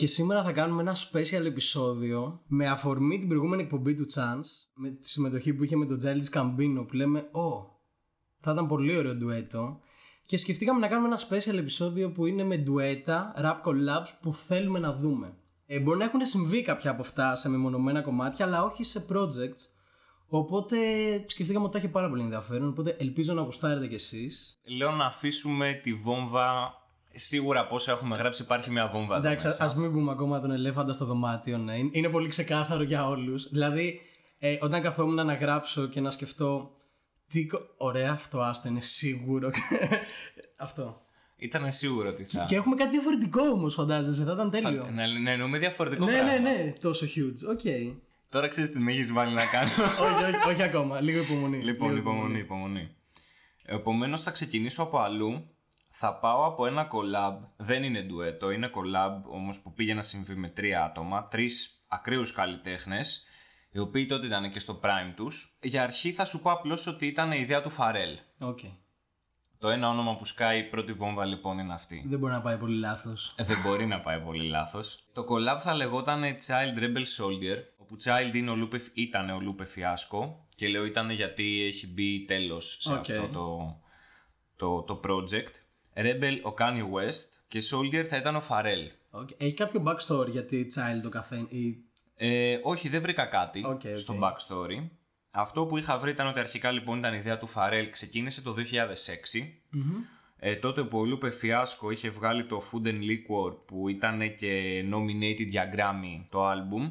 Και σήμερα θα κάνουμε ένα special επεισόδιο με αφορμή την προηγούμενη εκπομπή του Chance με τη συμμετοχή που είχε με τον Τζάιλ Καμπίνο που λέμε «Ω, θα ήταν πολύ ωραίο ντουέτο» και σκεφτήκαμε να κάνουμε ένα special επεισόδιο που είναι με ντουέτα, rap collabs που θέλουμε να δούμε. Ε, μπορεί να έχουν συμβεί κάποια από αυτά σε μεμονωμένα κομμάτια αλλά όχι σε projects Οπότε σκεφτήκαμε ότι θα έχει πάρα πολύ ενδιαφέρον. Οπότε ελπίζω να γουστάρετε κι εσείς. Λέω να αφήσουμε τη βόμβα. Σίγουρα πόσο έχουμε γράψει υπάρχει μια βόμβα. Εντάξει, ας μην πούμε ακόμα τον ελέφαντα στο δωμάτιο. Ναι. Είναι πολύ ξεκάθαρο για όλους. Δηλαδή, ε, όταν καθόμουν να γράψω και να σκεφτώ. Τι... Ωραία, αυτό άστο είναι σίγουρο. αυτό. Ήταν σίγουρο ότι θα. Και έχουμε κάτι διαφορετικό όμως, φαντάζεσαι. Θα ήταν τέλειο. Ναι, ναι, εννοούμε διαφορετικό ναι, πράγμα. ναι, ναι, τόσο huge. OK. Okay. Τώρα ξέρεις τι με έχεις βάλει να κάνω. όχι, όχι, όχι, ακόμα. Λίγο υπομονή. Λοιπόν, Λίγο υπομονή, υπομονή. Επομένως θα ξεκινήσω από αλλού. Θα πάω από ένα collab. Δεν είναι ντουέτο, είναι collab όμως που πήγε να συμβεί με τρία άτομα. Τρεις ακραίους καλλιτέχνες. Οι οποίοι τότε ήταν και στο prime τους. Για αρχή θα σου πω απλώς ότι ήταν η ιδέα του Φαρέλ. Okay. Το ένα όνομα που σκάει η πρώτη βόμβα λοιπόν είναι αυτή. Δεν μπορεί να πάει πολύ λάθος. Δεν μπορεί να πάει πολύ λάθος. Το collab θα λεγόταν Child Rebel Soldier που Child είναι ο Λούπε, ήταν ο Λούπε Φιάσκο και λέω ήταν γιατί έχει μπει τέλος σε αυτό το, το, το project. Rebel ο Kanye West και Soldier θα ήταν ο Pharrell. Okay. Έχει κάποιο backstory γιατί Child το καθένα ε, όχι δεν βρήκα κάτι okay, στο backstory. Αυτό που είχα βρει ήταν ότι αρχικά λοιπόν ήταν η ιδέα του Pharrell ξεκίνησε το 2006 mm ε, τότε που ο Λούπε Φιάσκο είχε βγάλει το Food and Liquor που ήταν και nominated για Grammy το album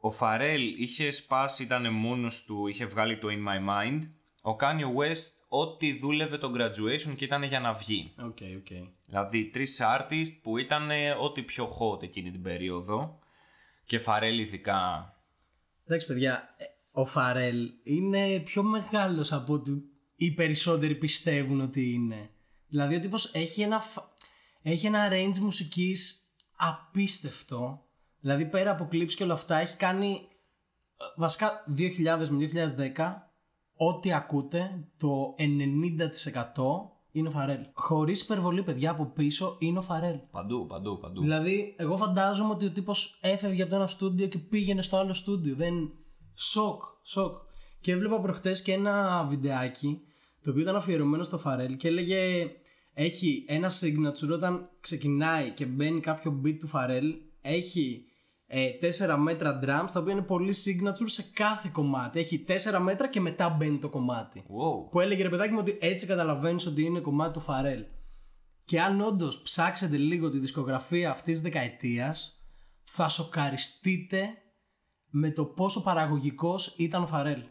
ο Φαρέλ είχε σπάσει, ήταν μόνος του, είχε βγάλει το In My Mind. Ο Kanye West ό,τι δούλευε το graduation και ήταν για να βγει. Okay, okay. Δηλαδή τρεις artists που ήταν ό,τι πιο hot εκείνη την περίοδο. Και Φαρέλ ειδικά. Εντάξει παιδιά, ε, ο Φαρέλ είναι πιο μεγάλος από ότι οι περισσότεροι πιστεύουν ότι είναι. Δηλαδή ο τύπος έχει ένα, έχει ένα range μουσικής απίστευτο Δηλαδή πέρα από clips και όλα αυτά έχει κάνει ε, βασικά 2000 με 2010 ό,τι ακούτε το 90% είναι ο Φαρέλ. Χωρίς υπερβολή, παιδιά από πίσω είναι ο Φαρέλ. Παντού, παντού, παντού. Δηλαδή, εγώ φαντάζομαι ότι ο τύπος έφευγε από το ένα στούντιο και πήγαινε στο άλλο στούντιο. Δεν. Σοκ, σοκ. Και έβλεπα προχτές και ένα βιντεάκι το οποίο ήταν αφιερωμένο στο Φαρέλ και έλεγε. Έχει ένα signature όταν ξεκινάει και μπαίνει κάποιο beat του Φαρέλ. Έχει ε, 4 μέτρα drums τα οποία είναι πολύ signature σε κάθε κομμάτι. Έχει 4 μέτρα και μετά μπαίνει το κομμάτι. Wow. Που έλεγε ρε παιδάκι μου ότι έτσι καταλαβαίνεις ότι είναι κομμάτι του Φαρέλ. Και αν όντως ψάξετε λίγο τη δισκογραφία αυτής της δεκαετίας, θα σοκαριστείτε με το πόσο παραγωγικός ήταν ο Φαρέλ.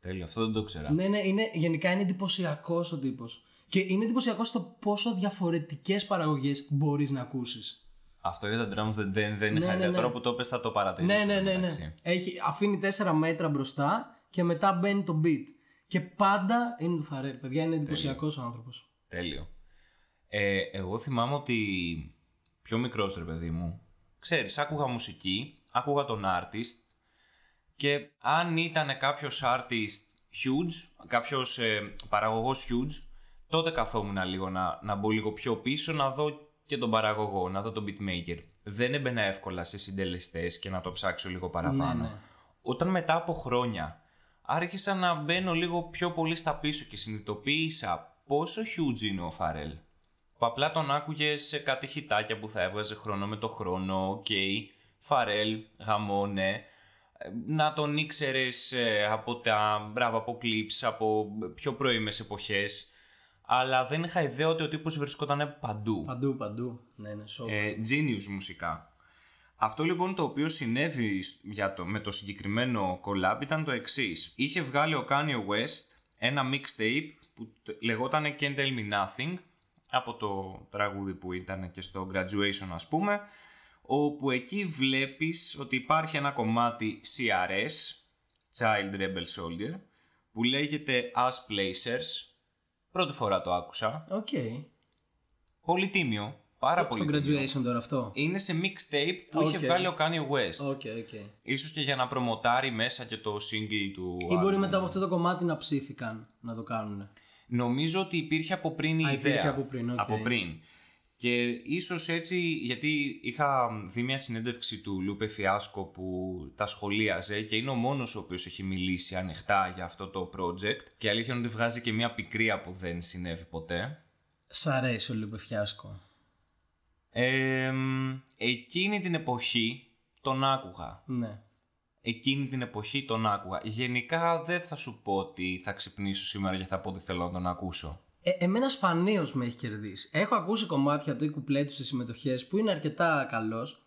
Τέλειο, αυτό δεν το ξέρα. Ναι, ναι, είναι, γενικά είναι εντυπωσιακός ο τύπος. Και είναι εντυπωσιακός στο πόσο διαφορετικές παραγωγές μπορείς να ακούσεις. Αυτό για τα drums δεν, δεν, δεν είναι ναι, ναι, ναι. Τώρα που το πες θα το παρατηρήσω. Ναι, ναι, ναι. ναι. Έχει, αφήνει 4 μέτρα μπροστά και μετά μπαίνει το beat. Και πάντα είναι του Φαρέλ. Παιδιά είναι εντυπωσιακός άνθρωπος. Τέλειο. Ε, εγώ θυμάμαι ότι πιο μικρός ρε παιδί μου, ξέρεις, άκουγα μουσική, άκουγα τον artist και αν ήταν κάποιος artist huge, κάποιος ε, παραγωγός huge, τότε καθόμουν λίγο να, να μπω λίγο πιο πίσω, να δω και τον παραγωγό, να δω τον beatmaker. Δεν έμπαινα εύκολα σε συντελεστές και να το ψάξω λίγο παραπάνω. Ναι, ναι. Όταν μετά από χρόνια άρχισα να μπαίνω λίγο πιο πολύ στα πίσω και συνειδητοποίησα πόσο huge είναι ο Pharrell. Που απλά τον άκουγε σε κάτι χιτάκια που θα έβγαζε χρόνο με το χρόνο, OK, okay, Pharrell, γαμώνε, να τον ήξερες ε, από τα μπράβο, από clips, από πιο πρώιμες εποχές αλλά δεν είχα ιδέα ότι ο τύπος βρισκόταν παντού. Παντού, παντού. Ναι, ναι, ε, genius μουσικά. Αυτό λοιπόν το οποίο συνέβη για το, με το συγκεκριμένο collab ήταν το εξής. Είχε βγάλει ο Kanye West ένα mixtape που λεγόταν Can't Tell Me Nothing από το τραγούδι που ήταν και στο graduation ας πούμε όπου εκεί βλέπεις ότι υπάρχει ένα κομμάτι CRS Child Rebel Soldier που λέγεται Us Placers Πρώτη φορά το άκουσα. OK. Okay. Πολύ τίμιο. Πάρα στο, πολύ Στο graduation τώρα αυτό. Είναι σε mixtape που okay. είχε βγάλει ο Kanye West. Okay, okay. Ίσως και για να προμοτάρει μέσα και το single του. Ή μπορεί μετά από αυτό το κομμάτι να ψήθηκαν να το κάνουν. Νομίζω ότι υπήρχε από πριν η Α, ιδέα. από πριν, okay. Από πριν. Και ίσως έτσι, γιατί είχα δει μια συνέντευξη του Lupe Fiasco που τα σχολίαζε και είναι ο μόνος ο οποίος έχει μιλήσει ανοιχτά για αυτό το project και αλήθεια είναι ότι βγάζει και μια πικρία που δεν συνέβη ποτέ. Σ' αρέσει ο Λούπε Φιάσκο; Ε, εκείνη την εποχή τον άκουγα. Ναι. Εκείνη την εποχή τον άκουγα. Γενικά δεν θα σου πω ότι θα ξυπνήσω σήμερα και θα πω ότι θέλω να τον ακούσω. Ε, εμένα σπανίω με έχει κερδίσει. Έχω ακούσει κομμάτια του ή κουπλέτους σε συμμετοχές που είναι αρκετά καλός.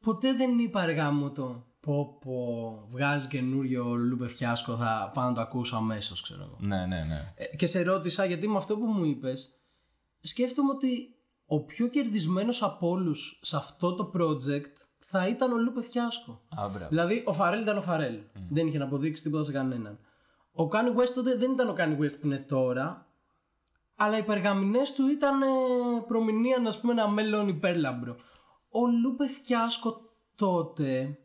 Ποτέ δεν είπα αργά μου το πω πω βγάζει καινούριο Λούπε Φιάσκο θα πάω να το ακούσω αμέσως, ξέρω εγώ. Ναι, ναι, ναι. Ε, και σε ρώτησα γιατί με αυτό που μου είπες, σκέφτομαι ότι ο πιο κερδισμένος από όλους σε αυτό το project θα ήταν ο Lupe Fiasco. Α, μπράβο. Δηλαδή ο Pharrell ήταν ο Pharrell. Δεν είχε να αποδείξει τίποτα σε κανέναν. Ο Kanye West τότε δεν ήταν ο Kanye West που είναι τώρα. Αλλά οι περγαμηνές του ήταν ε, προμηνύαν ας πούμε ένα μέλλον υπέρλαμπρο. Ο Lupe Fiasco τότε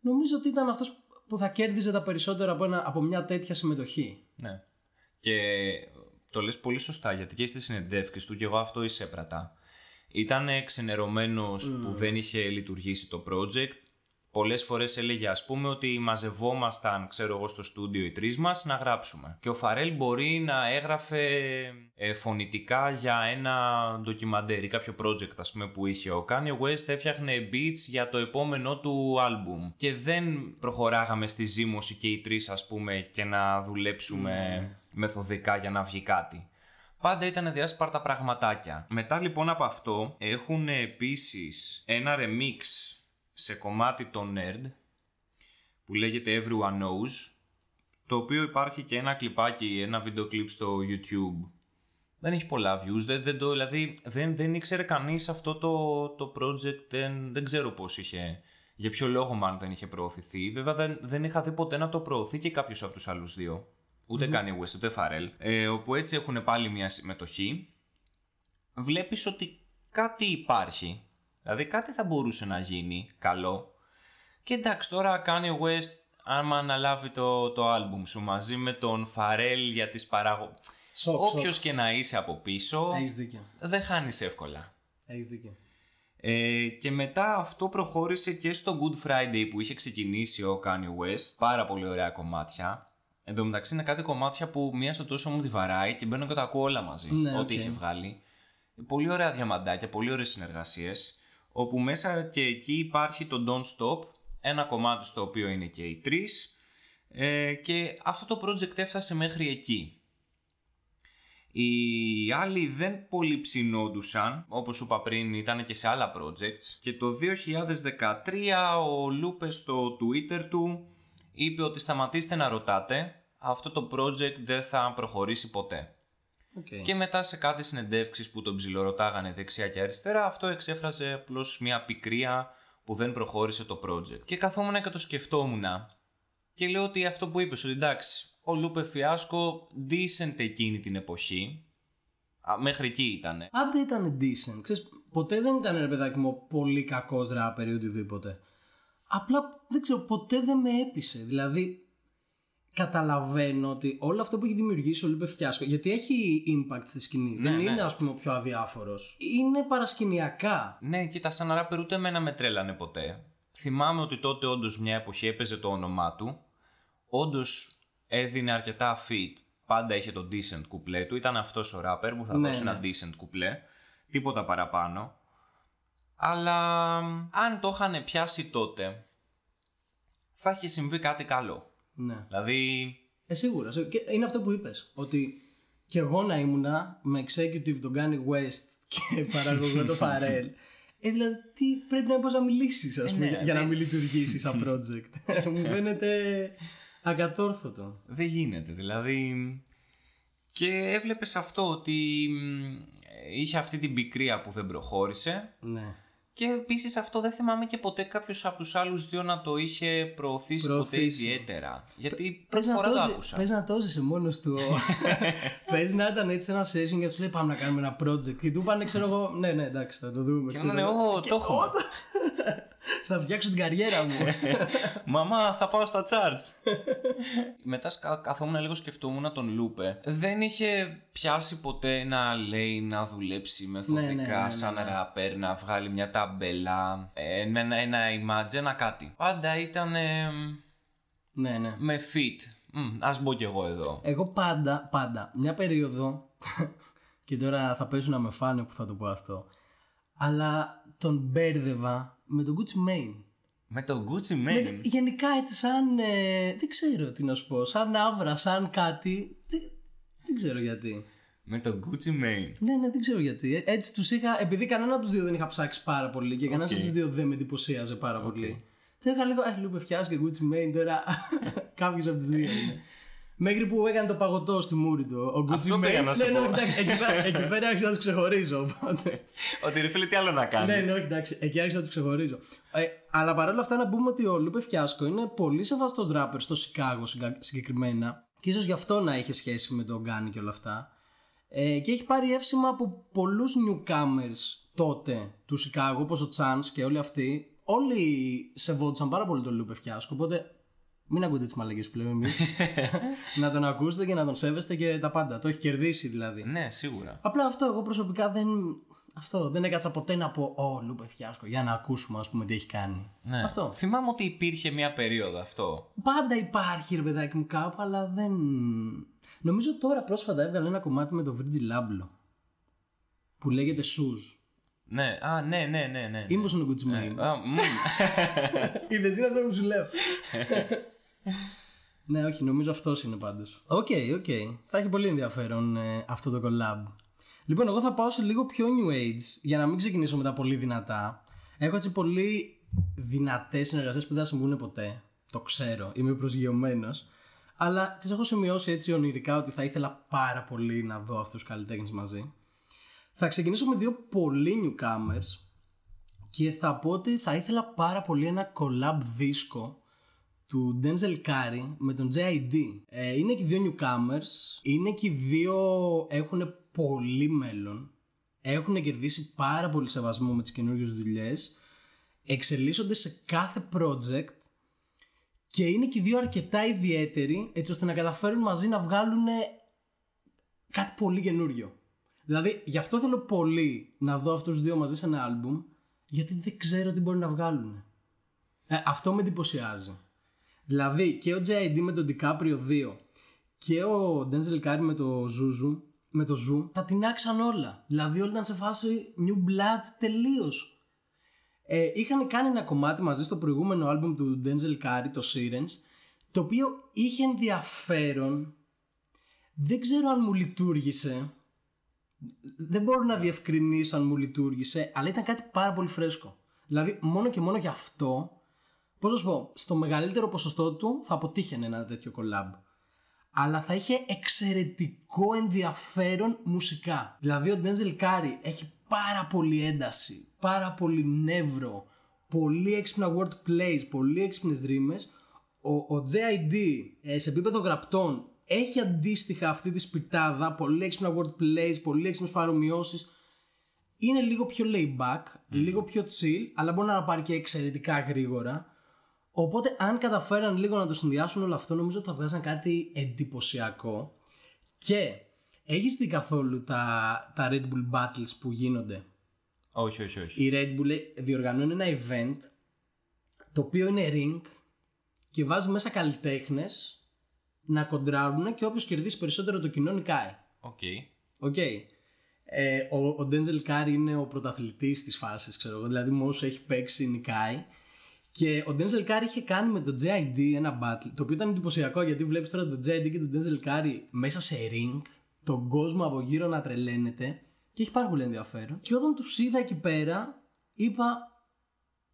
νομίζω ότι ήταν αυτός που θα κέρδιζε τα περισσότερα από, ένα, από μια τέτοια συμμετοχή. Ναι. Και το λες πολύ σωστά γιατί και στις συνεντεύξεις του και εγώ αυτό εισέπρατα. Ήταν ξενερωμένος που δεν είχε λειτουργήσει το project. Πολλές φορές έλεγε ας πούμε ότι μαζευόμασταν ξέρω εγώ στο στούντιο οι τρεις μας να γράψουμε. Και ο Φαρέλ μπορεί να έγραφε ε, φωνητικά για ένα ντοκιμαντέρ ή κάποιο project ας πούμε που είχε. Ο Kanye West έφτιαχνε beats για το επόμενό του άλμπουμ. Και δεν προχωράγαμε στη ζήμωση και οι τρεις ας πούμε και να δουλέψουμε μεθοδικά για να βγει κάτι. Πάντα ήταν διάσπαρτα πραγματάκια. Μετά λοιπόν από αυτό έχουν επίσης ένα remix σε κομμάτι των Nerd που λέγεται Everyone Knows το οποίο υπάρχει και ένα κλιπάκι, ένα βίντεο κλιπ στο YouTube. Δεν έχει πολλά views, δεν, δεν το, δηλαδή δεν, δεν ήξερε κανείς αυτό το, το project, δεν, δεν ξέρω πώς είχε, για ποιο λόγο μάλλον δεν είχε προωθηθεί. Βέβαια δεν, δεν είχα δει ποτέ να το προωθεί και κάποιος από τους άλλους δύο. Ούτε Kanye West, ούτε Pharrell. Ε, όπου έτσι έχουν πάλι μια συμμετοχή. Βλέπεις ότι κάτι υπάρχει. Δηλαδή κάτι θα μπορούσε να γίνει καλό. Και εντάξει τώρα Kanye West άμα αναλάβει το, το άλμπουμ σου μαζί με τον Pharrell για τις παράγω... Σοκ, Όποιος και να είσαι από πίσω Έχεις δίκιο. δεν χάνεις εύκολα. Έχεις δίκιο. Ε, και μετά αυτό προχώρησε και στο Good Friday που είχε ξεκινήσει ο Kanye West. Πάρα πολύ ωραία κομμάτια. Εν τω μεταξύ είναι κάτι κομμάτια που μία στο τόσο μου τη βαράει και μπαίνω και τα ακούω όλα μαζί. Ναι, ό,τι οκ. είχε βγάλει. Πολύ ωραία διαμαντάκια, πολύ ωραίες συνεργασίες. Όπου μέσα και εκεί υπάρχει το Don't Stop. Ένα κομμάτι στο οποίο είναι και οι τρεις. Ε, και αυτό το project έφτασε μέχρι εκεί. Οι άλλοι δεν πολύ ψηνόντουσαν, όπως σου είπα πριν ήταν και σε άλλα projects και το 2013 ο Lupe στο Twitter του είπε ότι σταματήστε να ρωτάτε, αυτό το project δεν θα προχωρήσει ποτέ. Okay. Και μετά σε κάτι συνεντεύξεις που τον ψιλορωτάγανε δεξιά και αριστερά, αυτό εξέφρασε απλώς μια πικρία που δεν προχώρησε το project. Και καθόμουν και το σκεφτόμουν και λέω ότι αυτό που είπες, ότι εντάξει, ο Λούπε Φιάσκο decent εκείνη την εποχή, Α, μέχρι εκεί ήτανε. Άντε ήταν decent. Ξέρεις, ποτέ δεν ήταν ρε παιδάκι μου πολύ κακός ράπερ ή οτιδήποτε. Απλά δεν ξέρω, ποτέ δεν με έπεισε. Δηλαδή, καταλαβαίνω ότι όλο αυτό που έχει δημιουργήσει ο Λούπε Φιάσκο, γιατί έχει impact στη σκηνή. δεν ναι. είναι, ας πούμε, ο πιο αδιάφορος. Είναι παρασκηνιακά. Ναι, κοίτα, σαν ράπερ ούτε εμένα με τρέλανε ποτέ. Θυμάμαι ότι τότε όντως μια εποχή έπαιζε το όνομά του. Όντως έδινε αρκετά fit. Πάντα είχε το decent κουπλέ του. Ήταν αυτός ο ράπερ που θα Ναι, δώσει ναι. ένα decent κουπλέ. Τίποτα παραπάνω. Αλλά αν το είχαν πιάσει τότε, θα είχε συμβεί κάτι καλό. Ναι. Δηλαδή, Ε, σίγουρα. σίγουρα. Και είναι αυτό που είπες. Ότι κι εγώ να ήμουνα με executive τον Kanye West και παραγωγό το Pharrell. Ε, δηλαδή, τι πρέπει να μπορεί να μιλήσεις, ας πούμε, ναι, για, για να ναι. μην λειτουργήσεις σαν project. Μου φαίνεται ακατόρθωτο. δεν γίνεται. Δηλαδή, και έβλεπες αυτό ότι μ, είχε αυτή την πικρία που δεν προχώρησε Ναι. Και επίσης αυτό δεν θυμάμαι και ποτέ κάποιος από τους άλλους δύο να το είχε προωθήσει, ποτέ Προωθήσει. ιδιαίτερα. Γιατί Πες πρώτη να, φορά το το ζει- άκουσα. πες να το ζησε μόνος του. Πες να ήταν έτσι ένα session και τους λέει πάμε να κάνουμε ένα project. Και του είπανε, ξέρω εγώ, ναι, ναι, εντάξει, θα το δούμε. Και ξέρω να είναι, εγώ. Ω, το έχουμε. Θα φτιάξω την καριέρα μου. Μαμά, θα πάω στα charts. Μετά σκα- καθόμουν λίγο σκεφτόμουν τον Λούπε. Δεν είχε πιάσει ποτέ να λέει να δουλέψει μεθοδικά Ναι, ναι, ναι, ναι, σαν ναι. ράπερ, να βγάλει μια ταμπέλα, ε, με ένα, ένα image, ένα κάτι. Πάντα ήταν ε, ναι, ναι. με fit. Μμ, ας μπω κι εγώ εδώ. Εγώ πάντα, πάντα, μια περίοδο, και τώρα θα πέσουν να με φάνε που θα το πω αυτό, αλλά τον μπέρδευα με τον Gucci Mane. Με το Gucci Με- Mane; γενικά έτσι σαν, ε, δεν ξέρω τι να σου πω, σαν αύρα, σαν κάτι, δεν, δεν ξέρω γιατί. Με το Gucci Mane. Ναι, ναι, δεν ξέρω γιατί. Ε, Έτσι τους είχα, επειδή κανένα από τους δύο δεν είχα ψάξει πάρα πολύ και κανένας Οκ. από τους δύο δεν με εντυπωσίαζε πάρα πολύ. Το είχα λίγο, ε, Lupe Fias και Gucci Mane τώρα. Κάποιος από τους δύο είναι. Μέχρι που έκανε το παγωτό στη μούρη του. Ο Gucci Αυτό Mane. πήγα να σου ναι, ναι, πω. εντάξει, εκεί πέρα, εκεί πέρα άρχισα να τους ξεχωρίζω. Οπότε. Ότι ρε φίλε τι άλλο να κάνει; ναι, ναι, όχι, εντάξει, εκεί άρχισα να τους ξεχωρίζω. Ε, αλλά παρόλα αυτά να πούμε ότι ο Λούπε Φιάσκο είναι πολύ σεβαστός ράπερ στο Σικάγο συγκα- συγκεκριμένα. Και ίσως γι' αυτό να είχε σχέση με τον Γκάνι και όλα αυτά. Ε, και έχει πάρει εύσημα από πολλούς newcomers τότε του Σικάγο, όπως ο Chance και όλοι αυτοί. Όλοι σεβόντουσαν πάρα πολύ τον Λούπε Φιάσκο, οπότε μην ακούτε τις μαλακίες που λέμε εμείς. να τον ακούσετε και να τον σέβεστε και τα πάντα. Το έχει κερδίσει δηλαδή. Ναι, σίγουρα. Απλά αυτό εγώ προσωπικά δεν. Αυτό δεν έκατσα ποτέ να πω Ω, Lupe Fiasco, για να ακούσουμε, ας πούμε, τι έχει κάνει. Ναι. Αυτό. Θυμάμαι ότι υπήρχε μια περίοδο αυτό. Πάντα υπάρχει ρε παιδάκι μου κάπου, αλλά δεν. Νομίζω τώρα πρόσφατα έβγαλε ένα κομμάτι με το Virgil Abloh που λέγεται Shoes. Ναι, α, ναι, ναι, ναι, ναι. Ή μήπως είναι ο Gucci Mane. Α, μμ. Είδες, είναι αυτό που σου λέω. ναι, όχι, νομίζω αυτός είναι πάντως. OK, OK. Θα έχει πολύ ενδιαφέρον ε, αυτό το collab. Λοιπόν, εγώ θα πάω σε λίγο πιο new age για να μην ξεκινήσω με τα πολύ δυνατά. Έχω έτσι πολύ δυνατές συνεργασίες που δεν θα συμβούν ποτέ. Το ξέρω, είμαι προσγειωμένος. Αλλά τις έχω σημειώσει έτσι ονειρικά ότι θα ήθελα πάρα πολύ να δω αυτούς τους καλλιτέχνες μαζί. Θα ξεκινήσω με δύο πολύ newcomers και θα πω ότι θα ήθελα πάρα πολύ ένα collab δίσκο του Denzel Curry με τον JID. Ε, είναι και οι δύο newcomers, είναι και οι δύο έχουν πολύ μέλλον, έχουν κερδίσει πάρα πολύ σεβασμό με τις καινούργιες δουλειές, εξελίσσονται σε κάθε project και είναι και οι δύο αρκετά ιδιαίτεροι έτσι ώστε να καταφέρουν μαζί να βγάλουν κάτι πολύ καινούριο. Δηλαδή, γι' αυτό θέλω πολύ να δω αυτούς τους δύο μαζί σε ένα άλμπουμ, γιατί δεν ξέρω τι μπορεί να βγάλουν. Ε, αυτό με εντυπωσιάζει. Δηλαδή, και ο JID με τον DiCaprio 2 και ο Denzel Curry με το Zuzu, με το Zoo, τα τεινάξαν όλα. Δηλαδή, όλοι ήταν σε φάση New Blood τελείως. Ε, είχαν κάνει ένα κομμάτι μαζί στο προηγούμενο άλμπουμ του Denzel Curry, το Sirens, το οποίο είχε ενδιαφέρον. Δεν ξέρω αν μου λειτουργήσε. Δεν μπορώ να διευκρινίσω αν μου λειτουργήσε, αλλά ήταν κάτι πάρα πολύ φρέσκο. Δηλαδή, μόνο και μόνο γι' αυτό, πώς να σου πω, στο μεγαλύτερο ποσοστό του θα αποτύχαινε ένα τέτοιο collab. Αλλά θα είχε εξαιρετικό ενδιαφέρον μουσικά. Δηλαδή, ο Denzel Curry έχει πάρα πολύ ένταση, πάρα πολύ νεύρο, πολύ έξυπνα wordplays, πολύ έξυπνες ρήμες. Ο, ο JID ε, σε επίπεδο γραπτών έχει αντίστοιχα αυτή τη σπιτάδα, πολύ έξυπνα wordplays, πολύ έξυπνες παρομοιώσεις. Είναι λίγο πιο laid back, λίγο πιο chill, αλλά μπορεί να πάρει και εξαιρετικά γρήγορα. Οπότε αν καταφέραν λίγο να το συνδυάσουν όλο αυτό νομίζω ότι θα βγάζαν κάτι εντυπωσιακό. Και έχεις δει καθόλου τα, τα Red Bull Battles που γίνονται; Όχι, όχι, όχι. Η Red Bull διοργανώνει ένα event το οποίο είναι ring και βάζει μέσα καλλιτέχνες να κοντράρουν και όποιος κερδίσει περισσότερο το κοινό νικάει. Οκ. Οκ. Ε, ο, ο Denzel Curry είναι ο πρωταθλητής της φάσης, ξέρω εγώ. Δηλαδή, με όσους έχει παίξει, νικάει. Και ο Denzel Curry είχε κάνει με τον JID ένα battle, το οποίο ήταν εντυπωσιακό γιατί βλέπεις τώρα τον JID και τον Denzel Curry μέσα σε ring, τον κόσμο από γύρω να τρελαίνεται και έχει πάρα πολύ ενδιαφέρον. Και όταν τους είδα εκεί πέρα, είπα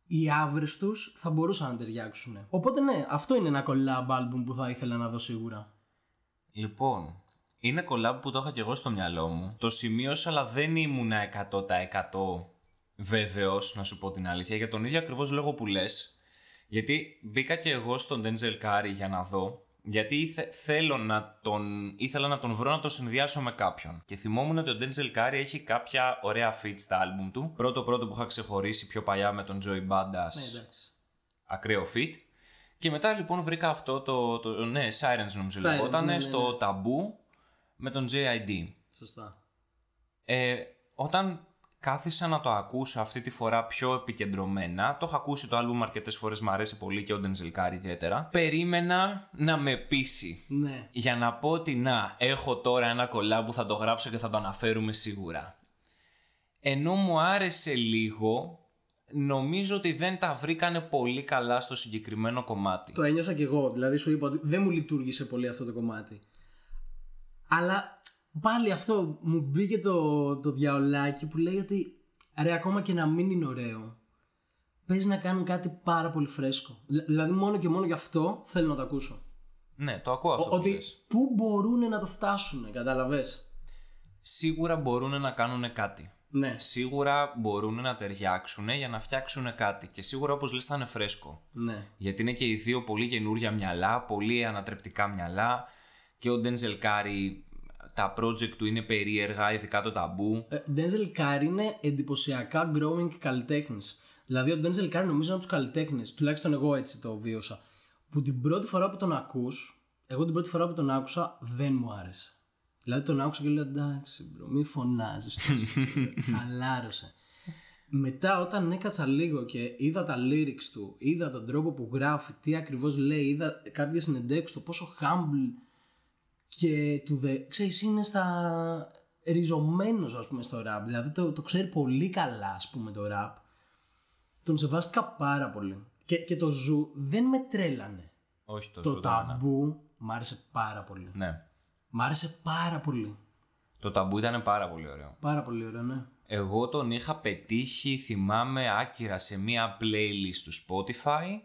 οι αύρες τους θα μπορούσαν να ταιριάξουν. Οπότε ναι, αυτό είναι ένα collab album που θα ήθελα να δω σίγουρα. Λοιπόν, είναι collab που το είχα και εγώ στο μυαλό μου. Το σημείωσα, αλλά δεν ήμουνα 100% βέβαιο, να σου πω την αλήθεια, για τον ίδιο ακριβώς λόγο που λες. Γιατί μπήκα και εγώ στον Denzel Curry για να δω. Γιατί ήθε, θέλω να τον, ήθελα να τον βρω να τον συνδυάσω με κάποιον. Και θυμόμουν ότι ο Denzel Curry έχει κάποια ωραία feat στα άλμπουμ του. Πρώτο πρώτο που είχα ξεχωρίσει πιο παλιά με τον Joey Bandas. Ναι, εντάξει. ακραίο feat. Και μετά λοιπόν βρήκα αυτό το, το ναι, Sirens νομίζω Sirens, λεγόταν, ναι, ναι, στο ναι. ταμπού με τον JID. Σωστά. Ε, όταν κάθισα να το ακούσω αυτή τη φορά πιο επικεντρωμένα, το έχω ακούσει το άλμπουμ αρκετές φορές, μου αρέσει πολύ και ο Denzel Curry ιδιαίτερα, περίμενα να με πείσει. Ναι. Για να πω ότι να, έχω τώρα ένα κολλά που θα το γράψω και θα το αναφέρουμε σίγουρα. Ενώ μου άρεσε λίγο, νομίζω ότι δεν τα βρήκανε πολύ καλά στο συγκεκριμένο κομμάτι. Το ένιωσα κι εγώ. Δηλαδή σου είπα ότι δεν μου λειτουργήσε πολύ αυτό το κομμάτι. Αλλά πάλι αυτό μου μπήκε το, το διαολάκι που λέει ότι ρε ακόμα και να μην είναι ωραίο παίζει να κάνουν κάτι πάρα πολύ φρέσκο. Δηλα- Δηλαδή μόνο και μόνο γι' αυτό θέλω να το ακούσω. Ναι, το ακούω αυτό Ο- που ότι λες. πού μπορούν να το φτάσουν, κατάλαβες; Σίγουρα μπορούν να κάνουν κάτι. Ναι, Σίγουρα μπορούν να ταιριάξουν για να φτιάξουν κάτι. Και σίγουρα όπως λες θα είναι φρέσκο. ναι. Γιατί είναι και οι δύο πολύ καινούρια μυαλά, πολύ ανατρεπτικά μυαλά. Και ο Denzel Curry, τα project του είναι περίεργα, ειδικά το ταμπού. Ε, Denzel Curry είναι εντυπωσιακά growing καλλιτέχνης. Δηλαδή, ο Denzel Curry νομίζω είναι από τους καλλιτέχνες, τουλάχιστον εγώ έτσι το βίωσα, που την πρώτη φορά που τον ακούς, εγώ την πρώτη φορά που τον άκουσα δεν μου άρεσε. Δηλαδή τον άκουσα και λέω εντάξει, bro, μη φωνάζεις. Χαλάρωσε. Μετά όταν έκατσα λίγο και είδα τα lyrics του, είδα τον τρόπο που γράφει, τι ακριβώς λέει, είδα κάποιες συνεντεύξεις του, πόσο humble και του δε... Ξέρεις, είναι στα... ριζωμένος ας πούμε στο rap, δηλαδή το, το ξέρει πολύ καλά ας πούμε το rap. Τον σεβάστηκα πάρα πολύ. Και, και το ZUU δεν με τρέλανε. Όχι το, Το ζωντανά. ταμπού μ' άρεσε πάρα πολύ. Ναι. Μ' άρεσε πάρα πολύ. Το ταμπού ήταν πάρα πολύ ωραίο. Πάρα πολύ ωραίο, ναι. Εγώ τον είχα πετύχει, θυμάμαι, άκυρα σε μία playlist του Spotify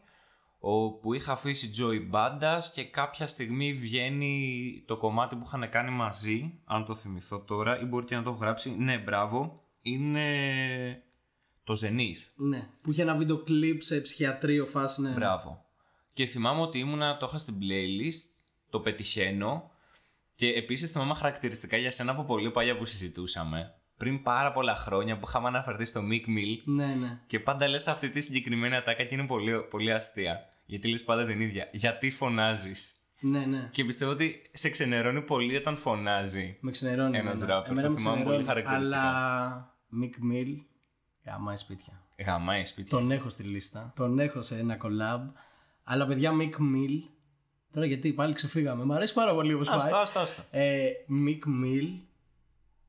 όπου είχα αφήσει Joey Bandas και κάποια στιγμή βγαίνει το κομμάτι που είχαν κάνει μαζί, αν το θυμηθώ τώρα ή μπορεί και να το έχω γράψει. Ναι, μπράβο. Είναι το Zenith. Ναι. Που είχε ένα βίντεο κλιπ σε ψυχιατρίο φάση, ναι. Μπράβο. Και θυμάμαι ότι ήμουνα, το είχα στην playlist, το πετυχαίνω και επίσης θυμάμαι χαρακτηριστικά για σένα από πολύ παλιά που συζητούσαμε. Πριν πάρα πολλά χρόνια που είχαμε αναφερθεί στο Mick Mill Ναι, ναι. και πάντα λες αυτή τη συγκεκριμένη ατάκα και είναι πολύ, πολύ αστεία. Γιατί λες πάντα την ίδια. Γιατί φωνάζεις. Ναι, ναι. Και πιστεύω ότι σε ξενερώνει πολύ όταν φωνάζει. Με ξενερώνει. Ένας εμένα. rapper, Εμένα το με θυμάμαι πολύ ξενερώνει. χαρακτηριστικά. Αλλά Mick Mill, γαμάει σπίτια. Γαμάει σπίτι. Τον έχω στη λίστα. Τον έχω σε ένα collab. Αλλά παιδιά, Mick Mill. Τώρα γιατί πάλι ξεφύγαμε. Μ' αρέσει πάρα πολύ όπως πάει. Άστα, άστα, άστα. Ε, Mick Mill.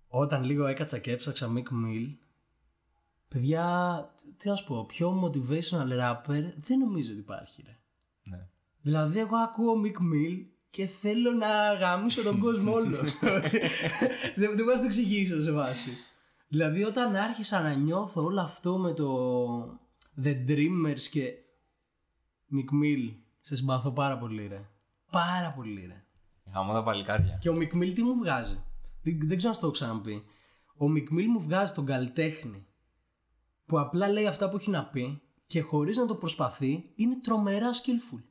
Όταν λίγο έκατσα και έψαξα Mick Mill. Παιδιά, τι να σου πω, πιο motivational rapper δεν νομίζω ότι υπάρχει ρε. Ναι. Δηλαδή εγώ ακούω Mick Mill και θέλω να γαμίσω τον κόσμο όλο. δεν, δεν μπορώ να το εξηγήσω σε βάση. Δηλαδή όταν άρχισα να νιώθω όλο αυτό με το The Dreamers και Mick Mill, σε συμπαθώ πάρα πολύ ρε. Πάρα πολύ ρε. Γαμώ τα παλικάρια. Και ο Mick Mill τι μου βγάζει; Δεν, δεν ξέρω αν στο έχω ξαναπεί. Ο Mick Mill μου βγάζει τον καλλιτέχνη που απλά λέει αυτά που έχει να πει και χωρίς να το προσπαθεί είναι τρομερά skillful.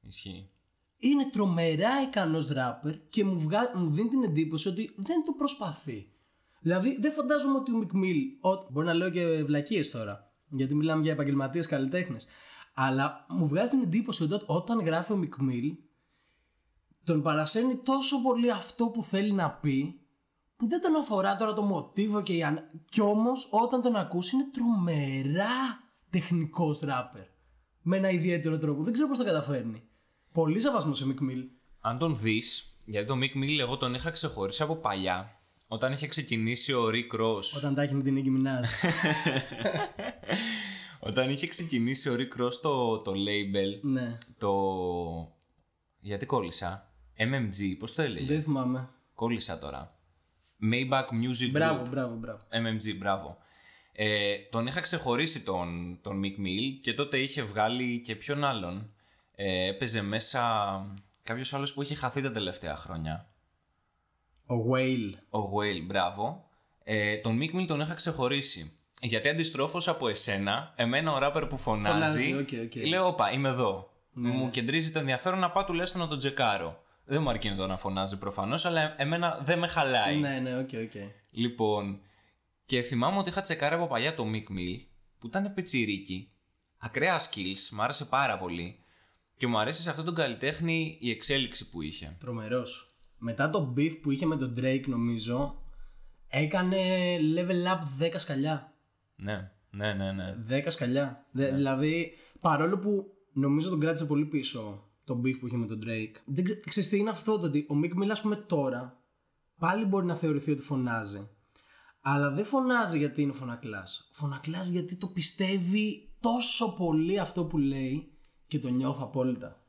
Ισχύει. Είναι τρομερά ικανός rapper και μου, βγα... μου δίνει την εντύπωση ότι δεν το προσπαθεί. Δηλαδή δεν φαντάζομαι ότι ο Mick Mill, ό, μπορεί να λέω και βλακίες τώρα, γιατί μιλάμε για επαγγελματίες καλλιτέχνες, αλλά μου βγάζει την εντύπωση ότι όταν γράφει ο Mick Mill, τον παρασένει τόσο πολύ αυτό που θέλει να πει, που δεν τον αφορά τώρα το μοτίβο και η ανα... Κι όμως όταν τον ακούσει είναι τρομερά τεχνικός rapper. Με ένα ιδιαίτερο τρόπο. Δεν ξέρω πώς το καταφέρνει. Πολύ σεβασμός σε Mick Mill. Αν τον δεις, γιατί το Mick Mill εγώ τον είχα ξεχωρίσει από παλιά, όταν είχε ξεκινήσει ο Rick Ross. Όταν τα έχει με την Nicki Minaj. Όταν είχε ξεκινήσει ο Rick Ross το, το label, ναι. το. Γιατί κόλλησα; MMG, πώς το έλεγε; Δεν θυμάμαι. Κόλλησα τώρα. Maybach Music Μπράβο, Group. μπράβο, μπράβο. MMG, μπράβο. Ε, τον είχα ξεχωρίσει τον, τον Mick Mill και τότε είχε βγάλει και ποιον άλλον. Ε, έπαιζε μέσα κάποιος άλλος που είχε χαθεί τα τελευταία χρόνια. Ο Wale. Ο Wale, μπράβο. Ε, τον Meek Mill τον είχα ξεχωρίσει. Γιατί αντιστρόφως από εσένα, εμένα ο ράπερ που φωνάζει, Φωνάζει, OK, OK. λέω, όπα, είμαι εδώ. Μου κεντρίζει το ενδιαφέρον να πάω τουλάχιστον να τον τσεκάρω. Δεν μου αρκεί το να φωνάζει προφανώς, αλλά εμένα δεν με χαλάει. Ναι, ναι, οκ, οκ. Λοιπόν, και θυμάμαι ότι είχα τσεκάρει από παλιά το Meek Mill, που ήταν πετσιρίκι. Ακραία skills, μου άρεσε πάρα πολύ. Και μου αρέσει σε αυτόν τον καλλιτέχνη η εξέλιξη που είχε. Τρομερός. Μετά το beef που είχε με τον Drake νομίζω, έκανε level up 10 σκαλιά. Ναι, ναι, ναι, ναι. 10 σκαλιά. Δε- Δηλαδή, παρόλο που νομίζω τον κράτησε πολύ πίσω το beef που είχε με τον Drake. Δεν ξε- ξέρεις τι είναι αυτό το ότι ο Mick Mill, ας πούμε τώρα, πάλι μπορεί να θεωρηθεί ότι φωνάζει. Αλλά δεν φωνάζει γιατί είναι φωνακλάς. Φωνακλάς γιατί το πιστεύει τόσο πολύ αυτό που λέει και το νιώθω απόλυτα.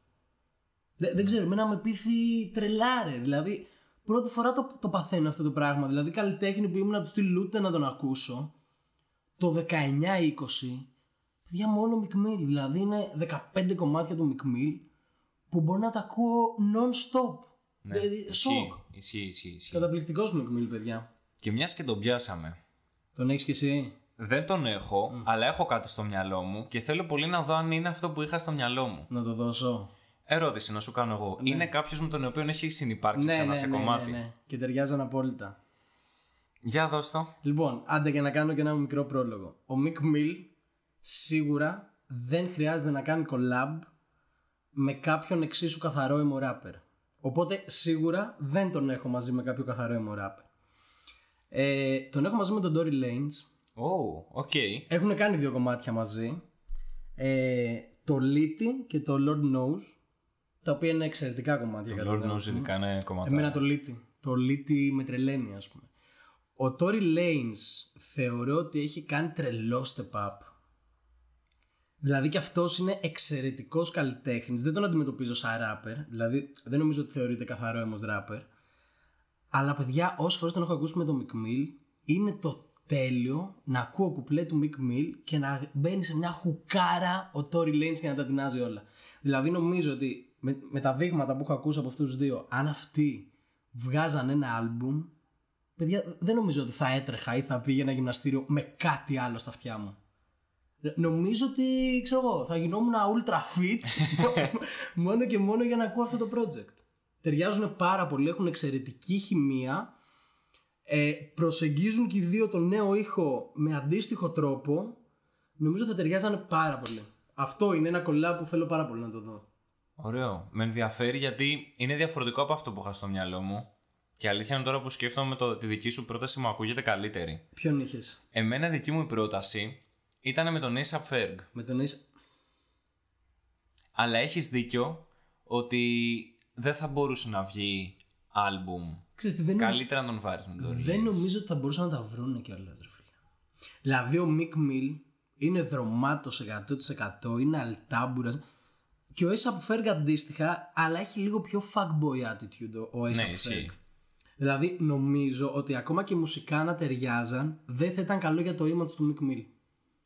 Δεν, δεν ξέρω, εμένα με πείθει τρελάρε. Δηλαδή, πρώτη φορά το, το παθαίνω αυτό το πράγμα. Δηλαδή, καλλιτέχνη που ήμουν να τους στείλω ούτε να τον ακούσω. Το 19-20, παιδιά μόνο Mick Mill. Δηλαδή, είναι 15 κομμάτια του Mick Mill που μπορώ να τα ακούω non-stop. ναι. Δηλαδή, Ισχύει, σοκ. ισχύει, ισχύει, ισχύει. Καταπληκτικός Mick Mill, παιδιά. Και μιας και τον πιάσαμε. Τον έχεις κι εσύ; Δεν τον έχω, αλλά έχω κάτι στο μυαλό μου και θέλω πολύ να δω αν είναι αυτό που είχα στο μυαλό μου. Να το δώσω. Ερώτηση να σου κάνω εγώ. Είναι κάποιος με τον οποίο έχει συνυπάρξει Ναι, ξανά ναι, σε ναι, κομμάτι; ναι, ναι. Και ταιριάζαν απόλυτα. Για δώσ' το. Λοιπόν, άντε και να κάνω και ένα μικρό πρόλογο. Ο Mick Mill σίγουρα δεν χρειάζεται να κάνει collab με κάποιον εξίσου καθαρό emo rapper. Οπότε σίγουρα δεν τον έχω μαζί με κάποιο καθαρό emo rapper. Ε, τον έχω μαζί με τον Tory Lanez. Ω, οκ. Έχουν κάνει δύο κομμάτια μαζί. Ε, το Litty και το Lord Knows. Τα οποία είναι εξαιρετικά κομμάτια. κατά Lord την knows άποψή μου. ειδικά είναι κομμάτι. Εμένα το Litty. Το Litty με τρελαίνει, ας πούμε. Ο Tory Lanez θεωρώ ότι έχει κάνει τρελό step up. Δηλαδή και αυτός είναι εξαιρετικός καλλιτέχνης. Δεν τον αντιμετωπίζω σαν rapper. Δηλαδή δεν νομίζω ότι θεωρείται καθαρό έμος rapper. Αλλά παιδιά, όσε φορές τον έχω ακούσει με τον Mick Mill, είναι το τέλειο να ακούω κουπλέ του Mick Mill και να μπαίνει σε μια χουκάρα ο Tory Lanez και να τα τεινάζει όλα. Δηλαδή νομίζω ότι με, με τα δείγματα που έχω ακούσει από αυτούς του δύο, αν αυτοί βγάζαν ένα άλμπουμ, παιδιά δεν νομίζω ότι θα έτρεχα ή θα πήγαινα γυμναστήριο με κάτι άλλο στα αυτιά μου. Νομίζω ότι, ξέρω εγώ, θα γινόμουν ultra fit μόνο και μόνο για να ακούω αυτό το project. Ταιριάζουν πάρα πολύ, έχουν εξαιρετική χημεία. Ε, προσεγγίζουν και οι δύο τον νέο ήχο με αντίστοιχο τρόπο. Νομίζω θα ταιριάζανε πάρα πολύ. Αυτό είναι ένα κολλά που θέλω πάρα πολύ να το δω. Ωραίο. Με ενδιαφέρει γιατί είναι διαφορετικό από αυτό που είχα στο μυαλό μου. Και αλήθεια είναι τώρα που σκέφτομαι το, τη δική σου πρόταση μου ακούγεται καλύτερη. Ποιον είχες; Εμένα δική μου η πρόταση ήταν με τον A$AP Ferg. με τον Ace. Αλλά έχεις δίκιο ότι δεν θα μπορούσε να βγει άλμπουμ. Ξέρεις τι, δεν, Καλύτερα να τον βάρεις με τον δεν νομίζω ότι θα μπορούσαν να τα βρούνε κιόλας, ρε φίλε. Δηλαδή ο Mick Mill είναι δρομάτο 100%, είναι αλτάμπουρας. Και ο Ace Ferg αντίστοιχα, αλλά έχει λίγο πιο fuckboy attitude ο Ace Ναι, Ferg. ισχύει. Δηλαδή νομίζω ότι ακόμα και μουσικά να ταιριάζαν δεν θα ήταν καλό για το image του Mick Mill.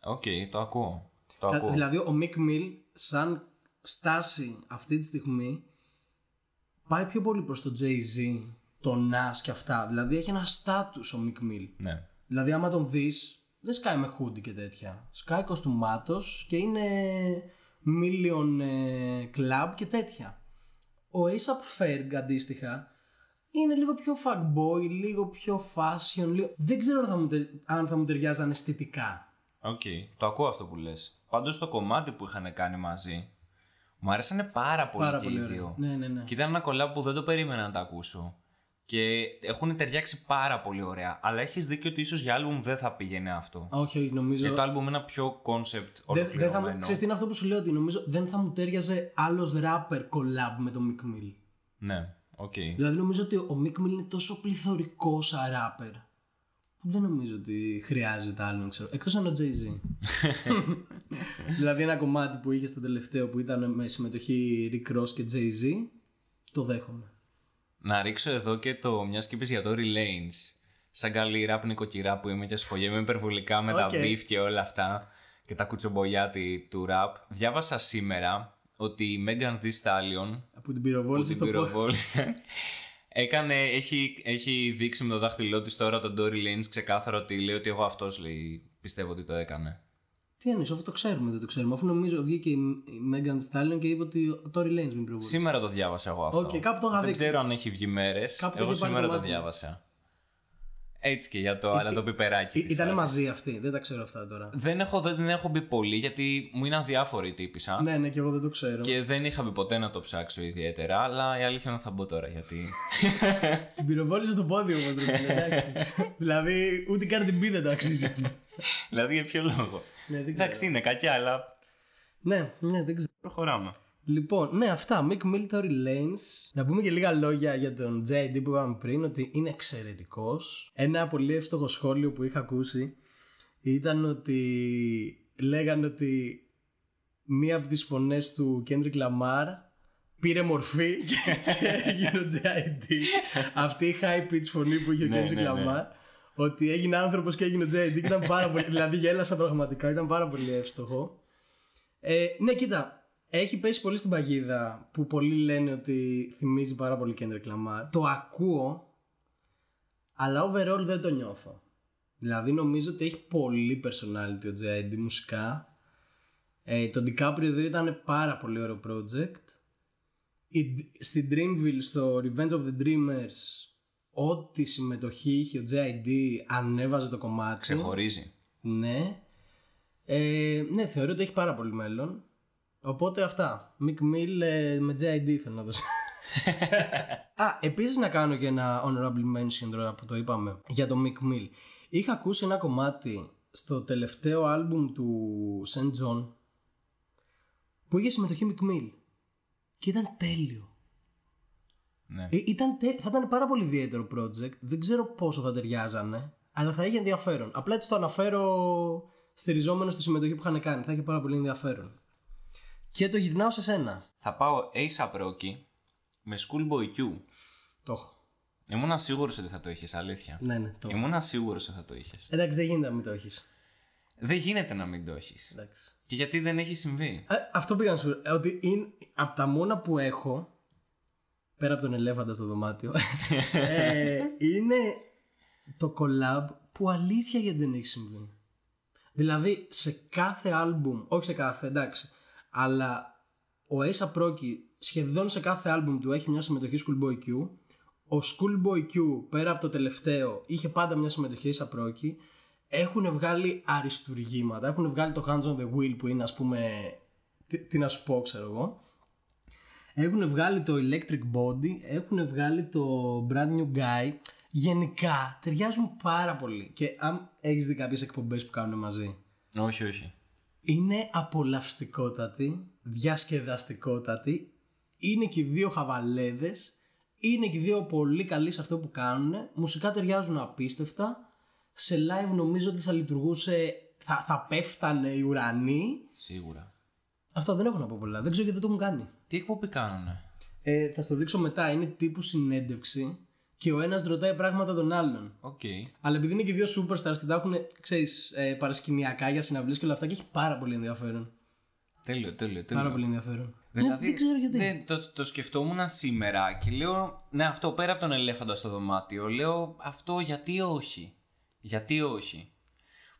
Οκ, το ακούω. Το Κα- ακούω. Δηλαδή ο Meek Mill σαν στάση αυτή τη στιγμή πάει πιο πολύ προς το Jay-Z, τον Nas και αυτά. Δηλαδή έχει ένα στάτους ο Meek Mill. Ναι. Δηλαδή άμα τον δεις δεν σκάει με hoodie και τέτοια. Σκάει κοστουμάτος και είναι million ε, club και τέτοια. Ο A$AP Ferg αντίστοιχα είναι λίγο πιο fuckboy, λίγο πιο fashion, λίγο... δεν ξέρω αν θα μου, τε- αν θα μου ταιριάζαν αισθητικά. Οκ, το ακούω αυτό που λες. Πάντως το κομμάτι που είχαν κάνει μαζί μου άρεσανε πάρα πολύ Πάρα και πολύ οι ωραίο. δύο. Ναι, ναι, ναι. Και ήταν ένα collab που δεν το περίμενα να τα ακούσω. Και έχουν ταιριάξει πάρα πολύ ωραία. Αλλά έχεις δίκιο ότι ίσως για άλμπουμ δεν θα πήγαινε αυτό. Όχι, όχι, νομίζω. Για το άλμπουμ είναι ένα πιο concept Δεν, δεν θα, μου- ολοκληρωμένο. ξέρεις τι είναι αυτό που σου λέω ότι νομίζω δεν θα μου ταίριαζε άλλος rapper collab με τον Meek Mill. Ναι, οκ. Δηλαδή νομίζω ότι ο Meek Mill είναι τόσο πληθωρικός σαν rapper που δεν νομίζω ότι χρειάζεται άλλον ξέρω. Εκτός αν ο Jay-Z. δηλαδή ένα κομμάτι που είχε στο τελευταίο που ήταν με συμμετοχή Rick Ross και Jay-Z το δέχομαι. Να ρίξω εδώ και το μιας και είπες για το Lanez. Σαν καλή ράπ νοικοκυρά που είμαι και ασχολιέμαι υπερβολικά με τα OK. beef και όλα αυτά και τα κουτσομπολιά του ραπ. Διάβασα σήμερα ότι η Megan Thee Stallion Από την που πυροβόληση την στο πόδι. πυροβόλησε έκανε, έχει, έχει δείξει με το δάχτυλό της τώρα τον Dory Lanes ξεκάθαρο ότι λέει ότι εγώ αυτός λέει πιστεύω ότι το έκανε. Τι εννοείς, αφού το ξέρουμε, δεν το ξέρουμε. Αφού νομίζω βγήκε η Megan Thee Stallion και είπε ότι ο Tory Lanez μην προβολήσει. Σήμερα το διάβασα εγώ αυτό. Οκ, κάπου το είχα Δεν δείξει. ξέρω αν έχει βγει μέρες. Κάπου το Εγώ είχε πάρει σήμερα το το μάτι μου. διάβασα. Έτσι και για το, αλλά το πιπεράκι. της Ήταν φάσης. μαζί αυτοί, δεν τα ξέρω αυτά τώρα. Δεν έχω, δεν την έχω μπει πολύ γιατί μου είναι αδιάφορη η τύπησα. Ναι, ναι, και εγώ δεν το ξέρω. Και δεν είχα μπει ποτέ να το ψάξω ιδιαίτερα, αλλά η αλήθεια είναι ότι θα μπω τώρα γιατί. Την πυροβόλησε στο πόδι όμως, ρε φίλε, εντάξει. δηλαδή, ούτε καν την πίδα το αξίζει αυτό. δηλαδή για ποιο λόγο; ναι, δεν ξέρω. Εντάξει, είναι κακιά, αλλά Ναι, ναι, δεν ξέρω. προχωράμε. Λοιπόν, ναι, αυτά. Mick Mill, Tory Lanez. Να πούμε και λίγα λόγια για τον JD που είπαμε πριν, ότι είναι εξαιρετικός. Ένα πολύ εύστοχο σχόλιο που είχα ακούσει ήταν ότι λέγανε ότι μία από τις φωνές του Kendrick Lamar πήρε μορφή και, και έγινε ο JD. Αυτή η high pitch φωνή που είχε ο Ναι, Kendrick ναι, ναι. Lamar. Ότι έγινε άνθρωπος και έγινε ο JD και ήταν πάρα πολύ, δηλαδή γέλασα πραγματικά, ήταν πάρα πολύ εύστοχο. Ε, ναι, κοίτα. Έχει πέσει πολύ στην παγίδα που πολλοί λένε ότι θυμίζει πάρα πολύ Kendrick Lamar. Το ακούω, αλλά overall δεν το νιώθω. Δηλαδή νομίζω ότι έχει πολύ personality ο J.I.D. μουσικά. Ε, το DiCaprio εδώ ήταν πάρα πολύ ωραίο project. Η, στην Dreamville, στο Revenge of the Dreamers, ό,τι συμμετοχή είχε ο J.I.D. ανέβαζε το κομμάτι. Ξεχωρίζει. Ναι. Ε, ναι, θεωρώ ότι έχει πάρα πολύ μέλλον. Οπότε αυτά. Mick Mill ε, με JID θέλω να δώσω. Α, επίσης να κάνω και ένα honorable mention τώρα που το είπαμε για το Mick Mill. Είχα ακούσει ένα κομμάτι στο τελευταίο άλμπουμ του St. John που είχε συμμετοχή Mick Mill και ήταν τέλειο. Ναι. Ε, ήταν τε- θα ήταν πάρα πολύ ιδιαίτερο project. Δεν ξέρω πόσο θα ταιριάζανε, αλλά θα είχε ενδιαφέρον. Απλά έτσι το αναφέρω στηριζόμενο στη συμμετοχή που είχαν κάνει. Θα είχε πάρα πολύ ενδιαφέρον. Και το γυρνάω σε σένα. Θα πάω ASAP Rocky με Schoolboy Q. Το έχω. Ήμουν σίγουρος ότι θα το είχες, αλήθεια. Ναι, ναι, το έχω. Ήμουν σίγουρος ότι θα το είχες. Εντάξει, δεν γίνεται να μην το έχεις. Δεν γίνεται να μην το έχεις. Εντάξει. Και γιατί δεν έχει συμβεί; Ε, αυτό πήγα να σου πω. Ότι είναι από τα μόνα που έχω. Πέρα από τον ελέφαντα στο δωμάτιο. ε, είναι το collab που αλήθεια γιατί δεν έχει συμβεί. Δηλαδή σε κάθε άλμπουμ, όχι σε κάθε, εντάξει, αλλά ο Ace Rocky σχεδόν σε κάθε άλμπουμ του έχει μια συμμετοχή Schoolboy Q. Ο Schoolboy Q πέρα από το τελευταίο είχε πάντα μια συμμετοχή Ace Rocky. Έχουν βγάλει αριστουργήματα, έχουν βγάλει το Hands on the Wheel που είναι ας πούμε, τι, τι να σου πω ξέρω εγώ. Έχουν βγάλει το Electric Body, έχουν βγάλει το Brand New Guy. Γενικά ταιριάζουν πάρα πολύ. Και αν έχεις δει κάποιες εκπομπές που κάνουν μαζί, Όχι, όχι. Είναι απολαυστικότατη, διασκεδαστικότατη. Είναι και οι δύο χαβαλέδες. Είναι και οι δύο πολύ καλοί σε αυτό που κάνουν. Μουσικά ταιριάζουν απίστευτα. Σε live νομίζω ότι θα λειτουργούσε, θα, θα πέφτανε οι ουρανοί. Σίγουρα. Αυτό δεν έχω να πω πολλά. Δεν ξέρω γιατί δεν το έχουν κάνει. Τι εκπομπή κάνουνε; Ε, θα στο δείξω μετά. Είναι τύπου συνέντευξη και ο ένας ρωτάει πράγματα τον άλλον. Οκ. Αλλά επειδή είναι και δύο superstars και τα έχουν, ξέρεις, ε, παρασκηνιακά για συναυλίες και όλα αυτά και έχει πάρα πολύ ενδιαφέρον. Τέλειο, τέλειο, Πάρα τέλειο. πολύ ενδιαφέρον. Δηλαδή, Ναι, δεν ξέρω γιατί. δεν- το, το σκεφτόμουν σήμερα και λέω, ναι, αυτό πέρα από τον ελέφαντα στο δωμάτιο, λέω αυτό γιατί όχι. Γιατί όχι.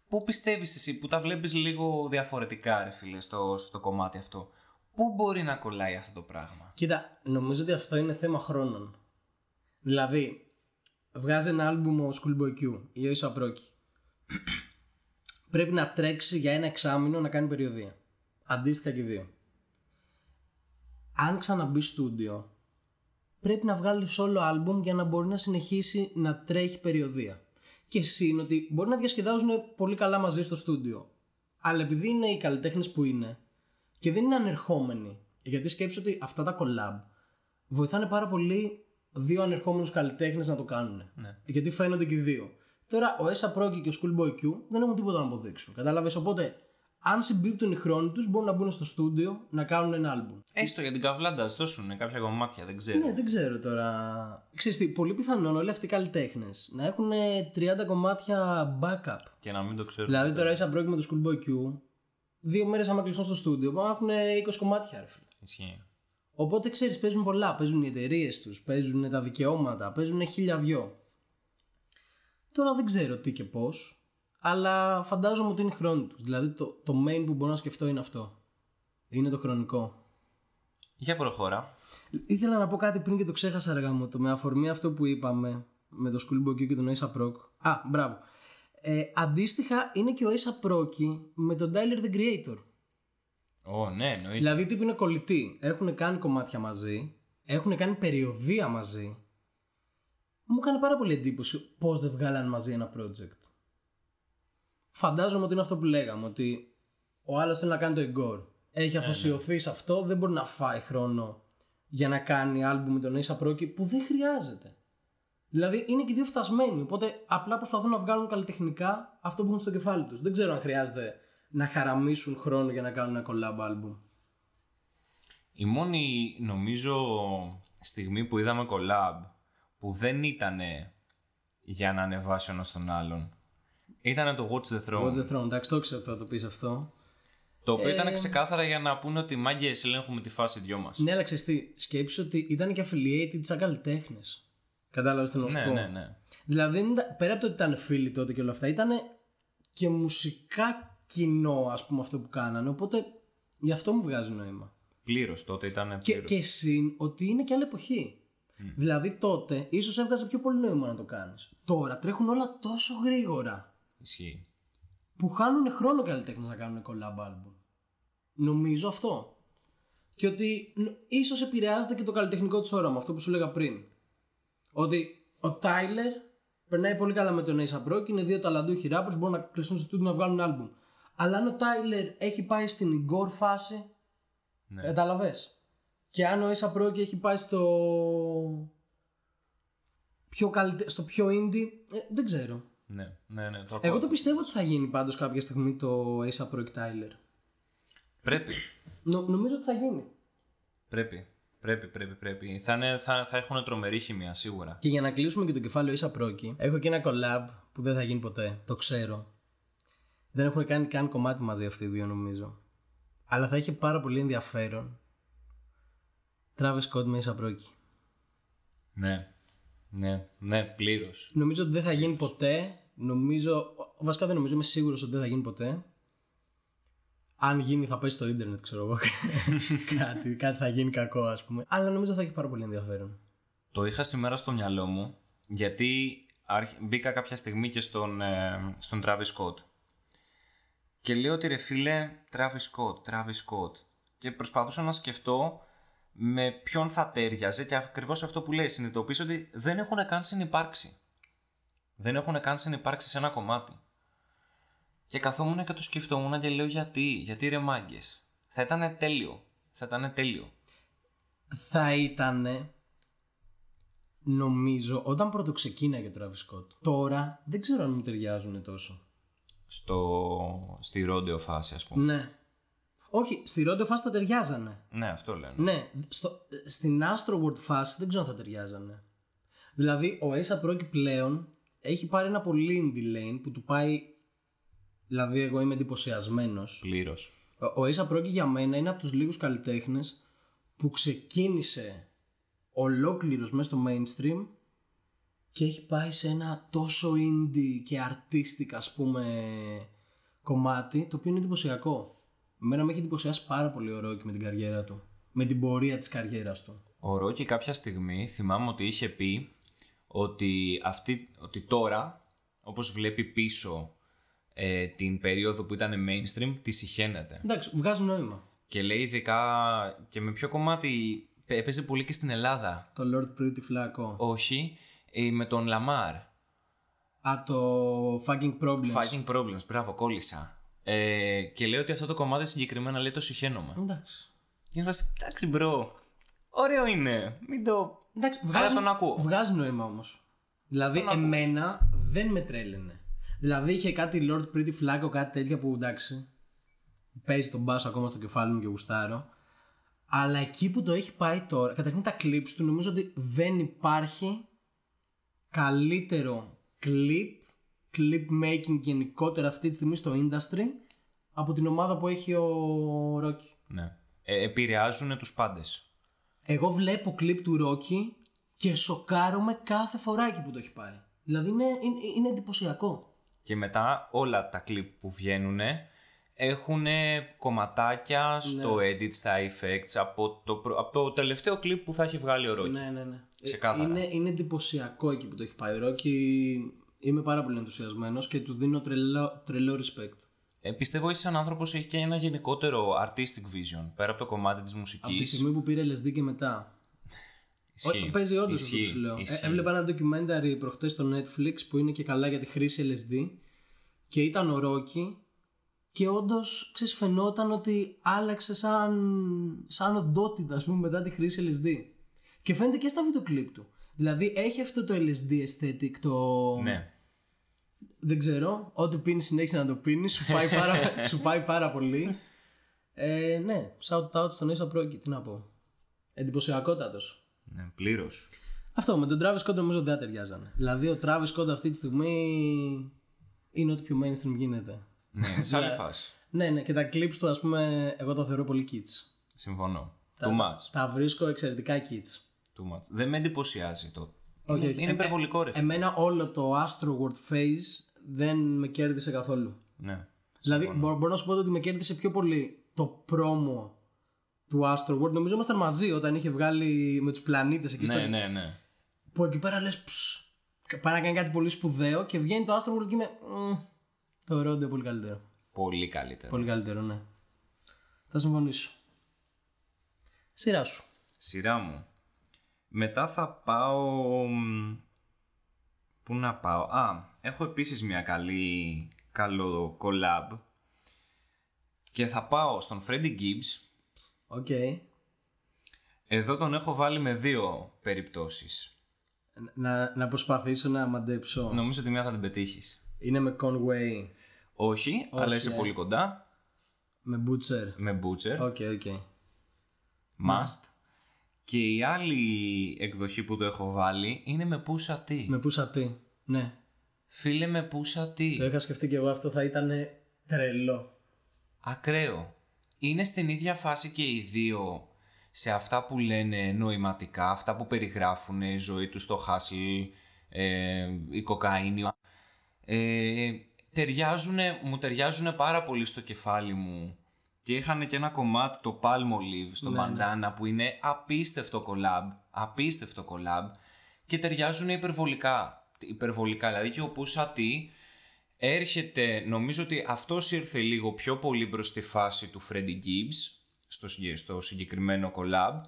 Πού πιστεύεις εσύ που τα βλέπεις λίγο διαφορετικά, ρε φίλε, στο, στο κομμάτι αυτό; Πού μπορεί να κολλάει αυτό το πράγμα; Κοίτα, νομίζω ότι αυτό είναι θέμα χρόνων. Δηλαδή, βγάζει ένα άλμπουμ ο Schoolboy Q ή ο Issa Proki. Πρέπει να τρέξει για ένα εξάμεινο να κάνει περιοδία. Αντίστοιχα και οι δύο. Αν ξαναμπεί στούντιο, πρέπει να βγάλει solo άλμπουμ για να μπορεί να συνεχίσει να τρέχει περιοδία. Και συν ότι μπορεί να διασκεδάζουν πολύ καλά μαζί στο στούντιο. Αλλά επειδή είναι οι καλλιτέχνες που είναι και δεν είναι ανερχόμενοι, γιατί σκέψου ότι αυτά τα collab βοηθάνε πάρα πολύ δύο ανερχόμενους καλλιτέχνες να το κάνουν. Ναι. Γιατί φαίνονται και οι δύο. Τώρα ο Esa Proki και ο Schoolboy Q δεν έχουν τίποτα να αποδείξουν. Κατάλαβες; Οπότε, αν συμπίπτουν οι χρόνοι τους, μπορούν να μπουν στο στούντιο να κάνουν ένα άλμπουμ. Έστω για την καβλάντα, ας δώσουν κάποια κομμάτια, δεν ξέρω. Ναι, δεν ξέρω τώρα. Ξέρεις τι, πολύ πιθανόν όλοι αυτοί οι καλλιτέχνες να έχουν 30 κομμάτια backup. Και να μην το ξέρω. Δηλαδή τώρα είσαι πρόκειται με το Schoolboy Q, δύο μέρες άμα κλειστούν στο στούντιο, πάνε να έχουν 20 κομμάτια, ρε φίλε. Ισχύει. Οπότε ξέρεις, παίζουν πολλά. Παίζουν οι εταιρείες τους, παίζουν τα δικαιώματα, παίζουν χίλια δυο. Τώρα δεν ξέρω τι και πώς, Αλλά φαντάζομαι ότι είναι χρόνο τους. Δηλαδή το, το main που μπορώ να σκεφτώ είναι αυτό. Είναι το χρονικό. Για προχώρα. Ήθελα να πω κάτι πριν και το ξέχασα αργά μου. Το με αφορμή αυτό που είπαμε με το Schoolboy Q και τον Ace Proc. Α, μπράβο. Ε, αντίστοιχα είναι και ο Ace Proc με τον Tyler the Creator. Ω, ναι, εννοείται. Δηλαδή τύπου είναι κολλητοί. Έχουν κάνει κομμάτια μαζί. Έχουν κάνει περιοδία μαζί. Μου έκανε πάρα πολύ εντύπωση πώς δεν βγάλαν μαζί ένα project. Φαντάζομαι ότι είναι αυτό που λέγαμε. Ότι ο άλλος θέλει να κάνει το εγκόρ. Έχει αφοσιωθεί σε αυτό. Δεν μπορεί να φάει χρόνο για να κάνει άλμπουμ με τον Ace Proc που δεν χρειάζεται. Δηλαδή είναι και οι δύο φτασμένοι. Οπότε απλά προσπαθούν να βγάλουν καλλιτεχνικά αυτό που έχουν στο κεφάλι τους. Δεν ξέρω αν χρειάζεται να χαραμίσουν χρόνο για να κάνουν ένα collab album. Η μόνη νομίζω στιγμή που είδαμε collab που δεν ήταν για να ανεβάσει ο ένας τον άλλον ήταν το Watch the Throne. Watch the Throne, εντάξει, το ξέρω ότι θα το πεις αυτό. Το οποίο Ε, ήταν ξεκάθαρα για να πούνε ότι μάγκε ελέγχουμε τη φάση δυο μας. Ναι, αλλά ξέρεις τι, σκέψου ότι ήταν και affiliated σαν καλλιτέχνες. Κατάλαβες τι να σου ναι, πω. ναι, ναι. Δηλαδή, δεν ήταν- πέρα από το ότι ήταν φίλοι τότε και όλα αυτά, ήταν και μουσικά κοινό, ας πούμε, αυτό που κάνανε. Οπότε γι' αυτό μου βγάζει νόημα. Πλήρως τότε ήταν Και, πλήρως. και συν ότι είναι και άλλη εποχή. Δηλαδή τότε ίσως έβγαζε πιο πολύ νόημα να το κάνεις. Τώρα τρέχουν όλα τόσο γρήγορα Ισχύει. που χάνουν χρόνο καλλιτέχνες να κάνουν collab album. Νομίζω αυτό. Και ότι νο- ίσως επηρεάζεται και το καλλιτεχνικό του όραμα, αυτό που σου έλεγα πριν. Ότι ο Τάιλερ περνάει πολύ καλά με τον Ace Brock, είναι δύο ταλαντούχοι rappers, μπορούν να κλειστούν στο στούντιο να βγάλουν album. Αλλά αν ο Τάιλερ έχει πάει στην Igor φάση, Ναι. κατάλαβες; Και αν ο Ace Brock έχει πάει στο πιο, καλυτε... στο πιο indie, ε, δεν ξέρω. Ναι, ναι, ναι. Το Εγώ ακούω. το πιστεύω ότι θα γίνει πάντως κάποια στιγμή το Ace Brock Tyler. Πρέπει. Νο, νομίζω ότι θα γίνει. Πρέπει. Πρέπει, πρέπει, πρέπει. Θα, είναι, θα, θα έχουν τρομερή χημία, σίγουρα. Και για να κλείσουμε και το κεφάλαιο Ίσα Πρόκη, έχω και ένα collab που δεν θα γίνει ποτέ. Το ξέρω. Δεν έχουν κάνει καν κομμάτι μαζί αυτοί οι δύο νομίζω. Αλλά θα είχε πάρα πολύ ενδιαφέρον. Travis Scott με Ίσα Πρόκη. Ναι. Ναι, ναι, πλήρως. Νομίζω ότι δεν θα γίνει ποτέ. Νομίζω. Βασικά δεν νομίζω, είμαι σίγουρος ότι δεν θα γίνει ποτέ. Αν γίνει, θα πέσει στο ίντερνετ, ξέρω εγώ. κάτι, κάτι θα γίνει κακό, ας πούμε. Αλλά νομίζω θα έχει πάρα πολύ ενδιαφέρον. Το είχα σήμερα στο μυαλό μου γιατί άρχ- μπήκα κάποια στιγμή και στον, ε, στον Travis Scott. Και λέω ότι ρε φίλε, Travis Scott, Travis Scott. Και προσπαθούσα να σκεφτώ με ποιον θα τέριαζε και ακριβώς αυτό που λέει συνειδητοποίησα ότι δεν έχουν καν συνυπάρξει. Δεν έχουν καν συνυπάρξει σε ένα κομμάτι. Και καθόμουν και το σκεφτόμουν και λέω γιατί, γιατί ρε μάγκες; Θα ήταν τέλειο. Θα ήταν τέλειο. θα ήταν νομίζω όταν πρώτο ξεκίναγε ο Travis Scott. Τώρα δεν ξέρω αν μου ταιριάζουν τόσο. Στο, στη ρόντεο φάση ας πούμε. Ναι. Όχι, στη Rondo φάση θα ταιριάζανε. Ναι, αυτό λένε. Ναι, στο, στην Astroworld φάση δεν ξέρω αν θα ταιριάζανε. Δηλαδή, ο Ace Proki πλέον έχει πάρει ένα πολύ indie lane που του πάει. Δηλαδή, εγώ είμαι εντυπωσιασμένος. Πλήρως. Ο Ace Proki για μένα είναι από τους λίγους καλλιτέχνες που ξεκίνησε ολόκληρος μέσα στο mainstream και έχει πάει σε ένα τόσο indie και artistic ας πούμε κομμάτι το οποίο είναι εντυπωσιακό. Εμένα με έχει εντυπωσιάσει πάρα πολύ ο Ρόκι με την καριέρα του. Με την πορεία της καριέρας του. Ο Ρόκι κάποια στιγμή θυμάμαι ότι είχε πει ότι, αυτή, ότι τώρα, όπως βλέπει πίσω ε, την περίοδο που ήταν mainstream, τη συχαίνεται. Εντάξει, βγάζει νόημα. Και λέει ειδικά και με ποιο κομμάτι παι- έπαιζε πολύ και στην Ελλάδα. Το Lord Pretty Flacko. Όχι, ε, με τον Lamar. Α, το Fucking Problems. Fighting Problems, μπράβο, κόλλησα. Ε, και λέει ότι αυτό το κομμάτι συγκεκριμένα λέει το συχαίνομαι. Εντάξει. Και είναι φάση, εντάξει bro, ωραίο είναι, μην το... Εντάξει, Αλλά βγάζει, τον ακούω. βγάζει νόημα όμως. Δηλαδή, εμένα δεν με τρέλαινε. Δηλαδή, είχε κάτι Lord Pretty Flaco, κάτι τέτοια που εντάξει. Παίζει τον μπάσο ακόμα στο κεφάλι μου και γουστάρω. Αλλά εκεί που το έχει πάει τώρα, καταρχήν τα clips του νομίζω ότι δεν υπάρχει καλύτερο clip, clip making γενικότερα αυτή τη στιγμή στο industry από την ομάδα που έχει ο Rocky. Ναι. Ε, επηρεάζουν τους πάντες. Εγώ βλέπω κλιπ του Ρόκι και σοκάρομαι κάθε φορά εκεί που το έχει πάει. Δηλαδή είναι, είναι, είναι εντυπωσιακό. Και μετά όλα τα κλιπ που βγαίνουν έχουν κομματάκια στο edit, στα effects από το, προ- από το τελευταίο κλιπ που θα έχει βγάλει ο Ρόκι. Ναι, ναι, ναι. Ξεκάθαρα. Είναι, είναι εντυπωσιακό εκεί που το έχει πάει ο Ρόκι. Είμαι πάρα πολύ ενθουσιασμένος και του δίνω τρελό, τρελό respect. Ε, πιστεύω ότι σαν άνθρωπος έχει και ένα γενικότερο artistic vision πέρα από το κομμάτι της Από μουσική. τη στιγμή που πήρε LSD και μετά. Ό, παίζει όντως αυτό που σου λέω. Ε, έβλεπα ένα documentary προχτές στο Netflix που είναι και καλά για τη χρήση LSD και ήταν ο Ρόκι και όντως ξέρεις φαινόταν ότι άλλαξε σαν, σαν οντότητα ας πούμε μετά τη χρήση LSD. Και φαίνεται και στα βίντεο κλιπ του. Δηλαδή έχει αυτό το LSD aesthetic, το. Ναι. Δεν ξέρω. Ό,τι πίνεις συνέχισε να το πίνεις. Σου, πάει πάρα, σου πάει πάρα πολύ. Ε, ναι, shout out στον Ίσα Πρόκη, τι να πω. Εντυπωσιακότατος. ναι Πλήρως. Αυτό με τον Travis Scott νομίζω δεν θα ταιριάζανε. Δηλαδή ο Travis Scott αυτή τη στιγμή είναι ό,τι πιο mainstream γίνεται. Ναι, είναι σε άλλη φάση. Ναι, ναι, και τα clips του, α πούμε, εγώ τα θεωρώ πολύ kids. Συμφωνώ. Too much. Τα βρίσκω εξαιρετικά kids. Too much. Δεν με εντυπωσιάζει το. Όχι, είναι όχι. είναι Ε, υπερβολικό ρε. φίλε. Εμένα όλο το Astro World Phase δεν με κέρδισε καθόλου. ναι. Δηλαδή, μπορώ, μπορώ να σου πω ότι με κέρδισε πιο πολύ το πρόμο του Astro World. Νομίζω ήμασταν μαζί όταν είχε βγάλει με του πλανήτε εκεί στο. ναι, ναι, ναι. Που εκεί πέρα λε. Πάει να κάνει κάτι πολύ σπουδαίο και βγαίνει το Astro World και είμαι. «Μμ, Το Ρόντιο πολύ καλύτερο. Πολύ καλύτερο. Πολύ καλύτερο, ναι. Θα συμφωνήσω. Σειρά σου. Σειρά μου. Μετά θα πάω... μ, Πού να πάω; Α, έχω επίσης μια καλή... καλό collab. Και θα πάω στον Freddie Gibbs. OK. Εδώ τον έχω βάλει με δύο περιπτώσεις. Να, να προσπαθήσω να μαντέψω. Νομίζω ότι μία θα την πετύχεις. Είναι με Conway, Όχι, αλλά είσαι ε. πολύ κοντά. με Butcher. Με Butcher. OK, OK. Must. Και η άλλη εκδοχή που το έχω βάλει είναι με Pusha T. Με Pusha T. Ναι. Φίλε με Pusha T. Το είχα σκεφτεί και εγώ αυτό θα ήταν τρελό. Ακραίο. Είναι στην ίδια φάση και οι δύο σε αυτά που λένε νοηματικά, αυτά που περιγράφουν η ζωή τους στο hustle, ε, η κοκαίνη. Ε, ταιριάζουνε, μου ταιριάζουν πάρα πολύ στο κεφάλι μου και είχαν και ένα κομμάτι το Palmolive στο Ναι, μπαντάνα που είναι απίστευτο collab, απίστευτο collab και ταιριάζουν υπερβολικά, υπερβολικά. Δηλαδή και ο Pusha T έρχεται, νομίζω ότι αυτός ήρθε λίγο πιο πολύ προς τη φάση του Freddie Gibbs στο, συγκε- στο συγκεκριμένο collab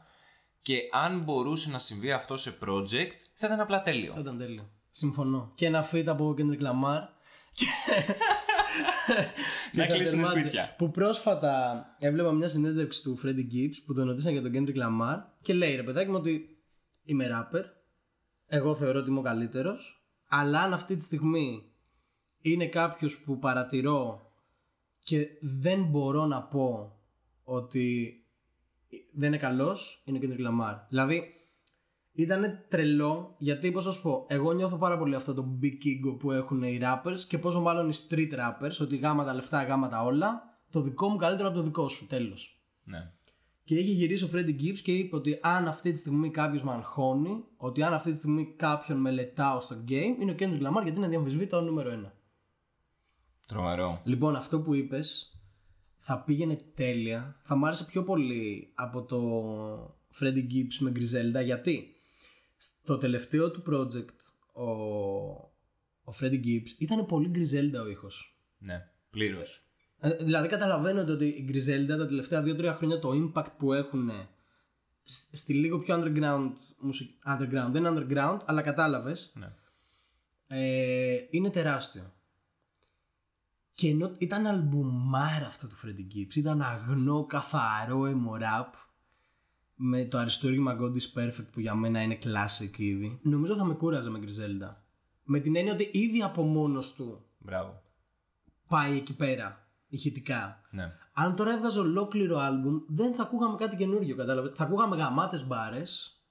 και αν μπορούσε να συμβεί αυτό σε project θα ήταν απλά τέλειο. Θα ήταν τέλειο. Συμφωνώ. Και ένα feat από Kendrick Lamar. Να Και κλείσουν Mάτζε, σπίτια. Που πρόσφατα έβλεπα μια συνέντευξη του Freddie Gibbs που τον ρωτήσαν για τον Kendrick Lamar και λέει ρε παιδάκι μου ότι είμαι rapper. Εγώ θεωρώ ότι είμαι ο καλύτερος. Αλλά αν αυτή τη στιγμή είναι κάποιος που παρατηρώ και δεν μπορώ να πω ότι δεν είναι καλός, είναι ο Kendrick Lamar. Δηλαδή ήταν τρελό γιατί πώς να σου πω, εγώ νιώθω πάρα πολύ αυτό το big ego που έχουν οι rappers και πόσο μάλλον οι street rappers, ότι γάμα τα λεφτά, γάμα τα όλα, το δικό μου καλύτερο από το δικό σου, τέλος. Ναι. Και είχε γυρίσει ο Freddie Gibbs και είπε ότι αν αυτή τη στιγμή κάποιος με αγχώνει, ότι αν αυτή τη στιγμή κάποιον μελετάω στο game, είναι ο Kendrick Lamar γιατί είναι διαμφισβήτητο νούμερο ένα. Τρομερό. Λοιπόν, αυτό που είπες θα πήγαινε τέλεια. Θα μ' άρεσε πιο πολύ από το Freddie Gibbs με Griselda γιατί; Στο τελευταίο του project ο, ο Freddie Gibbs ήταν πολύ Griselda ο ήχος. Ναι, πλήρως. Ε, δηλαδή καταλαβαίνετε ότι η Griselda τα τελευταία 2-3 χρόνια το impact που έχουν σ- στη λίγο πιο underground μουσική. Underground, δεν είναι underground, αλλά κατάλαβες Ναι. ε, είναι τεράστιο. Και ενώ ήταν αλμπουμάρα αυτό του Freddie Gibbs, ήταν αγνό, καθαρό emo rap με το αριστούργημα God is Perfect που για μένα είναι classic ήδη. Νομίζω θα με κούραζε με Griselda. Με την έννοια ότι ήδη από μόνος του Μπράβο. πάει εκεί πέρα ηχητικά. Ναι. Αν τώρα έβγαζε ολόκληρο άλμπουμ, δεν θα ακούγαμε κάτι καινούριο, κατάλαβες. Θα ακούγαμε γαμάτες μπάρες,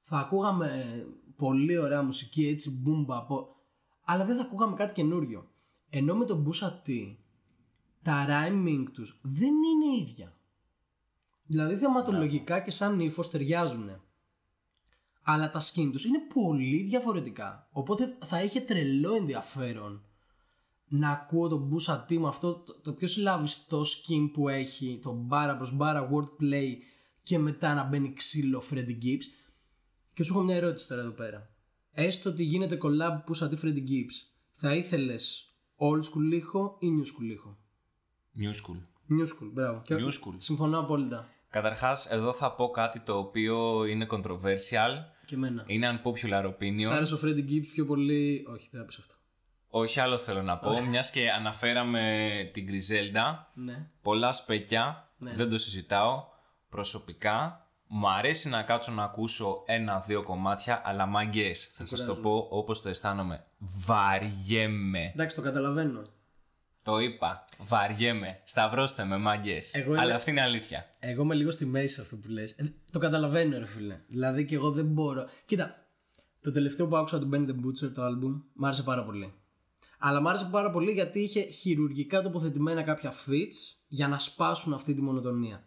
θα ακούγαμε πολύ ωραία μουσική, έτσι, μπούμπα, από... αλλά δεν θα ακούγαμε κάτι καινούριο. Ενώ με τον Pusha T, τα rhyming τους δεν είναι ίδια. Δηλαδή θεματολογικά και σαν ύφος ταιριάζουν. Αλλά τα skin τους είναι πολύ διαφορετικά. Οπότε θα είχε τρελό ενδιαφέρον να ακούω τον Μπούσα T με αυτό το, το πιο συλλαβιστό skin που έχει, το μπάρα προς μπάρα wordplay και μετά να μπαίνει ξύλο Freddy Gibbs. Και σου έχω μια ερώτηση τώρα εδώ πέρα. Έστω ότι γίνεται collab Μπούσα T Freddy Gibbs, θα ήθελες old school ήχο ή new school ήχο; New school. New school, μπράβο. Και New school. Συμφωνώ απόλυτα. Καταρχάς, εδώ θα πω κάτι το οποίο είναι controversial. Και εμένα. Είναι unpopular Σ' opinion. άρεσε ο Freddy Gibbs πιο πολύ; Όχι, δεν θα πεις αυτό. Όχι άλλο θέλω να πω, μιας και αναφέραμε την Griselda. Ναι. Πολλά σπέκια, Ναι. δεν το συζητάω. Προσωπικά, μου αρέσει να κάτσω να ακούσω ένα-δύο κομμάτια, αλλά μάγκες, θα σας το κουράζουν. πω όπως το αισθάνομαι. Βαριέμαι. Εντάξει, το καταλαβαίνω. Το είπα. Βαριέμαι. Σταυρώστε με μάγκες. Εγώ είμαι- Αλλά αυτή είναι αλήθεια. Εγώ είμαι λίγο στη μέση σε αυτό που λες. Ε, το καταλαβαίνω, ρε φίλε. Δηλαδή και εγώ δεν μπορώ. Κοίτα, το τελευταίο που άκουσα του Benny the Butcher το album μ' άρεσε πάρα πολύ. Αλλά μ' άρεσε πάρα πολύ γιατί είχε χειρουργικά τοποθετημένα κάποια fits για να σπάσουν αυτή τη μονοτονία.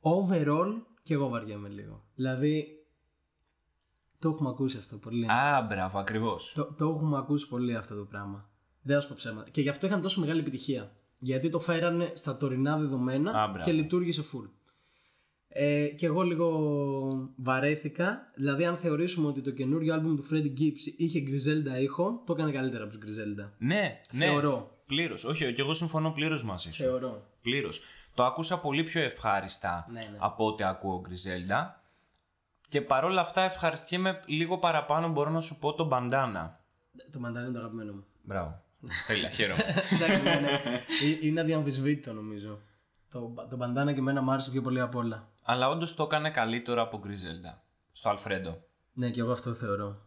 Overall, και εγώ βαριέμαι λίγο. Δηλαδή, το έχουμε ακούσει αυτό πολύ. Α, μπράβο, ακριβώς. Το, το έχουμε ακούσει πολύ αυτό το πράγμα. Δεν θα σου πω ψέματα. Και γι' αυτό είχαν τόσο μεγάλη επιτυχία. Γιατί το φέρανε στα τωρινά δεδομένα Α, μπράβο. και λειτουργήσε full. Ε, και εγώ λίγο βαρέθηκα. Δηλαδή, αν θεωρήσουμε ότι το καινούριο άλμπουμ του Freddie Gibbs είχε Griselda ήχο, το έκανε καλύτερα από τους Griselda. Ναι, ναι. Θεωρώ. Πλήρως. Όχι, και εγώ συμφωνώ πλήρως μαζί σου. Θεωρώ. Πλήρως. Το άκουσα πολύ πιο ευχάριστα Ναι, ναι. από ό,τι ακούω Γκριζέλντα. Και παρόλα αυτά ευχαριστιέμαι λίγο παραπάνω, μπορώ να σου πω, τον μπαντάνα. Το μαντάνι είναι το αγαπημένο μου. Μπράβο. Τέλεια, χαίρομαι. Εντάξει, ναι, ναι. Ε, Είναι αδιαμφισβήτητο νομίζω. Το, το μπαντάνα και εμένα μου άρεσε πιο πολύ απ' όλα. Αλλά όντως το έκανε καλύτερο από Γκριζέλντα. Στο Αλφρέντο. Ναι, και εγώ αυτό θεωρώ.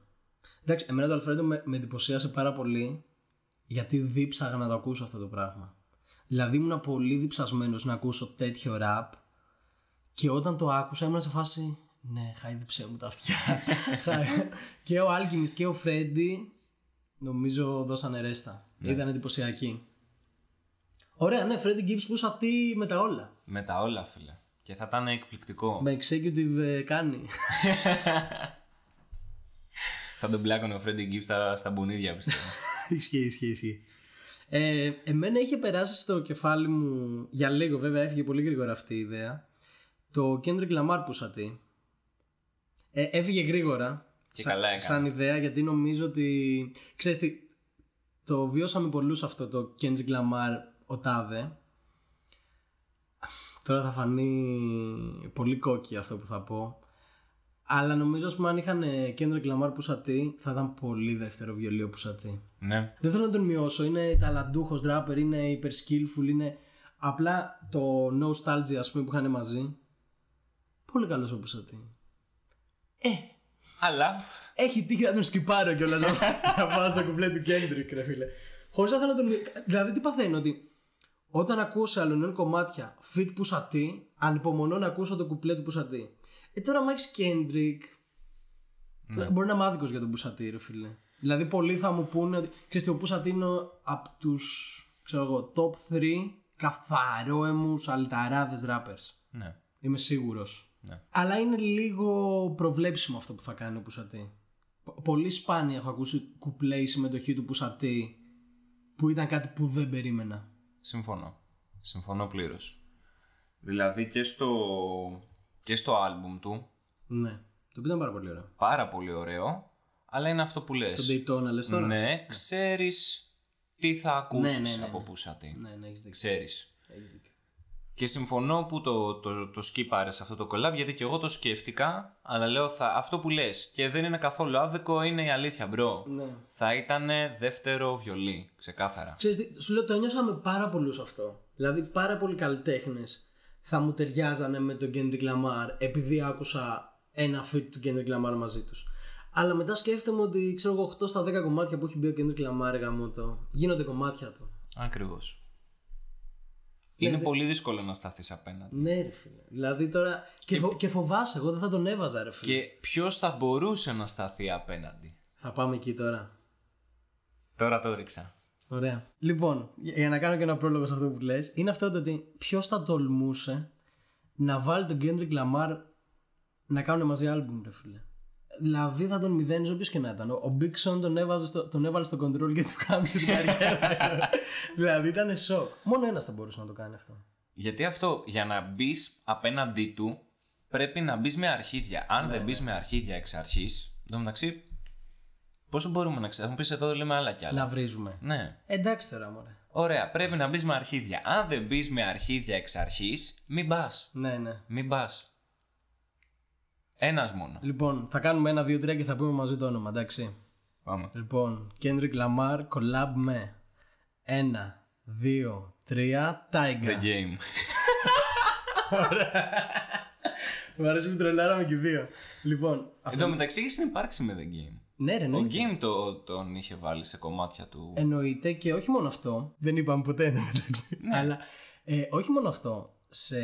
Εντάξει, εμένα το Αλφρέντο με, με εντυπωσίασε πάρα πολύ γιατί δίψαγα να το ακούσω αυτό το πράγμα. Δηλαδή ήμουν πολύ διψασμένος να ακούσω τέτοιο ραπ και όταν το άκουσα ήμουν σε φάση ναι, χάιδεψέ μου τα αυτιά. Χάι- και ο Alchemist και ο Φρέντι νομίζω δώσανε ρέστα. Ήταν εντυπωσιακοί. Ωραία, ναι, Φρέντι Gibbs που σαν τι με τα όλα. Με τα όλα, φίλε. Και θα ήταν εκπληκτικό. Με executive ε, κάνει. Θα τον μπλάκωνε ο Φρέντι Γκίπ στα, στα μπουνίδια, πιστεύω. ισχύει, ισχύει, ισχύει. Ε, εμένα είχε περάσει στο κεφάλι μου για λίγο βέβαια έφυγε πολύ γρήγορα αυτή η ιδέα το Kendrick Lamar που σατεί ε, έφυγε γρήγορα Και καλά έκανε. σαν ιδέα γιατί νομίζω ότι ξέρεις τι το βιώσαμε πολλούς αυτό το Kendrick Lamar ο Τάδε τώρα θα φανεί πολύ κόκκι αυτό που θα πω αλλά νομίζω ας πούμε αν είχαν Kendrick Lamar που σατεί θα ήταν πολύ δεύτερο βιολίο που σατεί ναι. δεν θέλω να τον μειώσω. Είναι ταλαντούχος rapper, είναι hyper skillful, είναι απλά το nostalgia ας πούμε που είχαν μαζί. Πολύ καλός όπως ότι. Ε, Αλλά έχει τύχει να τον σκυπάρω κιόλας να, να πάω στο κουμπλέ του Kendrick ρε φίλε. Χωρίς να θέλω να τον μειώσω. Δηλαδή τι παθαίνω ότι όταν ακούω σε αλλονών κομμάτια fit που σατί, ανυπομονώ να ακούσω το κουπλέ του που σατί. Ε τώρα άμα έχεις Kendrick, Μπορεί να είμαι άδικος για τον Πουσατή, ρε φίλε. Δηλαδή, πολλοί θα μου πούνε ότι. Ξέρετε, ο Πουσατή είναι από τους ξέρω εγώ, top 3 καθαρόεμους αλταράδες rappers. ναι. Είμαι σίγουρος. Ναι. Αλλά είναι λίγο προβλέψιμο αυτό που θα κάνει ο Πουσατή. Πο- Πολύ σπάνια έχω ακούσει κουπλέ η συμμετοχή του Πουσατή που ήταν κάτι που δεν περίμενα. Συμφωνώ. Συμφωνώ πλήρως. Δηλαδή και στο, και στο άλμπουμ του, Ναι. Το οποίο ήταν πάρα πολύ ωραίο. πάρα πολύ ωραίο, αλλά είναι αυτό που λες. Το Daytona λες τώρα; Ναι, ξέρεις τι θα ακούσεις Ναι, ναι, ναι, από ναι. Pusha T. ναι, ναι έχεις δίκιο. Ξέρεις. Έχεις δίκιο. Και συμφωνώ που το, το, το σκίπαρε αυτό το collab γιατί και εγώ το σκέφτηκα, αλλά λέω θα, αυτό που λες και δεν είναι καθόλου άδικο, είναι η αλήθεια, bro. Ναι. Θα ήταν δεύτερο βιολί, ξεκάθαρα. Ξέρεις τι, σου λέω το ένιωσα με πάρα πολλούς αυτό. Δηλαδή πάρα πολλοί καλλιτέχνες θα μου ταιριάζανε με τον Kendrick Lamar επειδή άκουσα ένα feat του Kendrick Lamar μαζί τους. Αλλά μετά σκέφτομαι ότι ξέρω εγώ 8 στα 10 κομμάτια που έχει μπει ο Kendrick Lamar γαμώ το, γίνονται κομμάτια του. Ακριβώς. Είναι πολύ δύσκολο να σταθείς απέναντι. Ναι ρε φίλε. Δηλαδή τώρα και, φο- και φοβάσαι εγώ δεν θα τον έβαζα ρε φίλε. Και ποιος θα μπορούσε να σταθεί απέναντι; Θα πάμε εκεί τώρα. Τώρα το ρίξα. Ωραία. Λοιπόν, για για να κάνω και ένα πρόλογο σε αυτό που λες, είναι αυτό το ότι ποιος θα τολμούσε να βάλει τον Kendrick Lamar να κάνουν μαζί άλμπουμ, ρε φίλε. Δηλαδή θα τον μηδένιζε όποιος και να ήταν. Ο Big Sean τον, έβαζε στο, τον έβαλε στο control και του κάνει την καριέρα. δηλαδή ήταν σοκ. Μόνο ένας θα μπορούσε να το κάνει αυτό. Γιατί αυτό, για να μπεις απέναντί του, πρέπει να μπεις με αρχίδια. Αν δεν μπεις με αρχίδια εξ αρχής, εν τω μεταξύ, πόσο μπορούμε να ξέρουμε. Θα μου πεις εδώ λέμε άλλα κι άλλα. Να βρίζουμε. Ναι. Εντάξει τώρα, μωρέ. Ωραία, πρέπει να μπεις με αρχίδια. Αν δεν μπεις με αρχίδια εξ αρχής, μην πας. Ναι, ναι. Μην πας. Ένας μόνο. Λοιπόν, θα κάνουμε ένα, δύο, τρία και θα πούμε μαζί το όνομα, εντάξει. Πάμε. Λοιπόν, Kendrick Lamar collab με ένα, δύο, τρία, The Tiger. game. Μου αρέσει που τρολάραμε και δύο. Λοιπόν, Εν αυτό... τω μεταξύ έχει συνυπάρξει με The Game. ναι, ρε, Ο εννοείται. Game το, τον είχε βάλει σε κομμάτια του. Εννοείται και όχι μόνο αυτό. Δεν είπαμε ποτέ εν τω μεταξύ. Αλλά ε, όχι μόνο αυτό. Σε...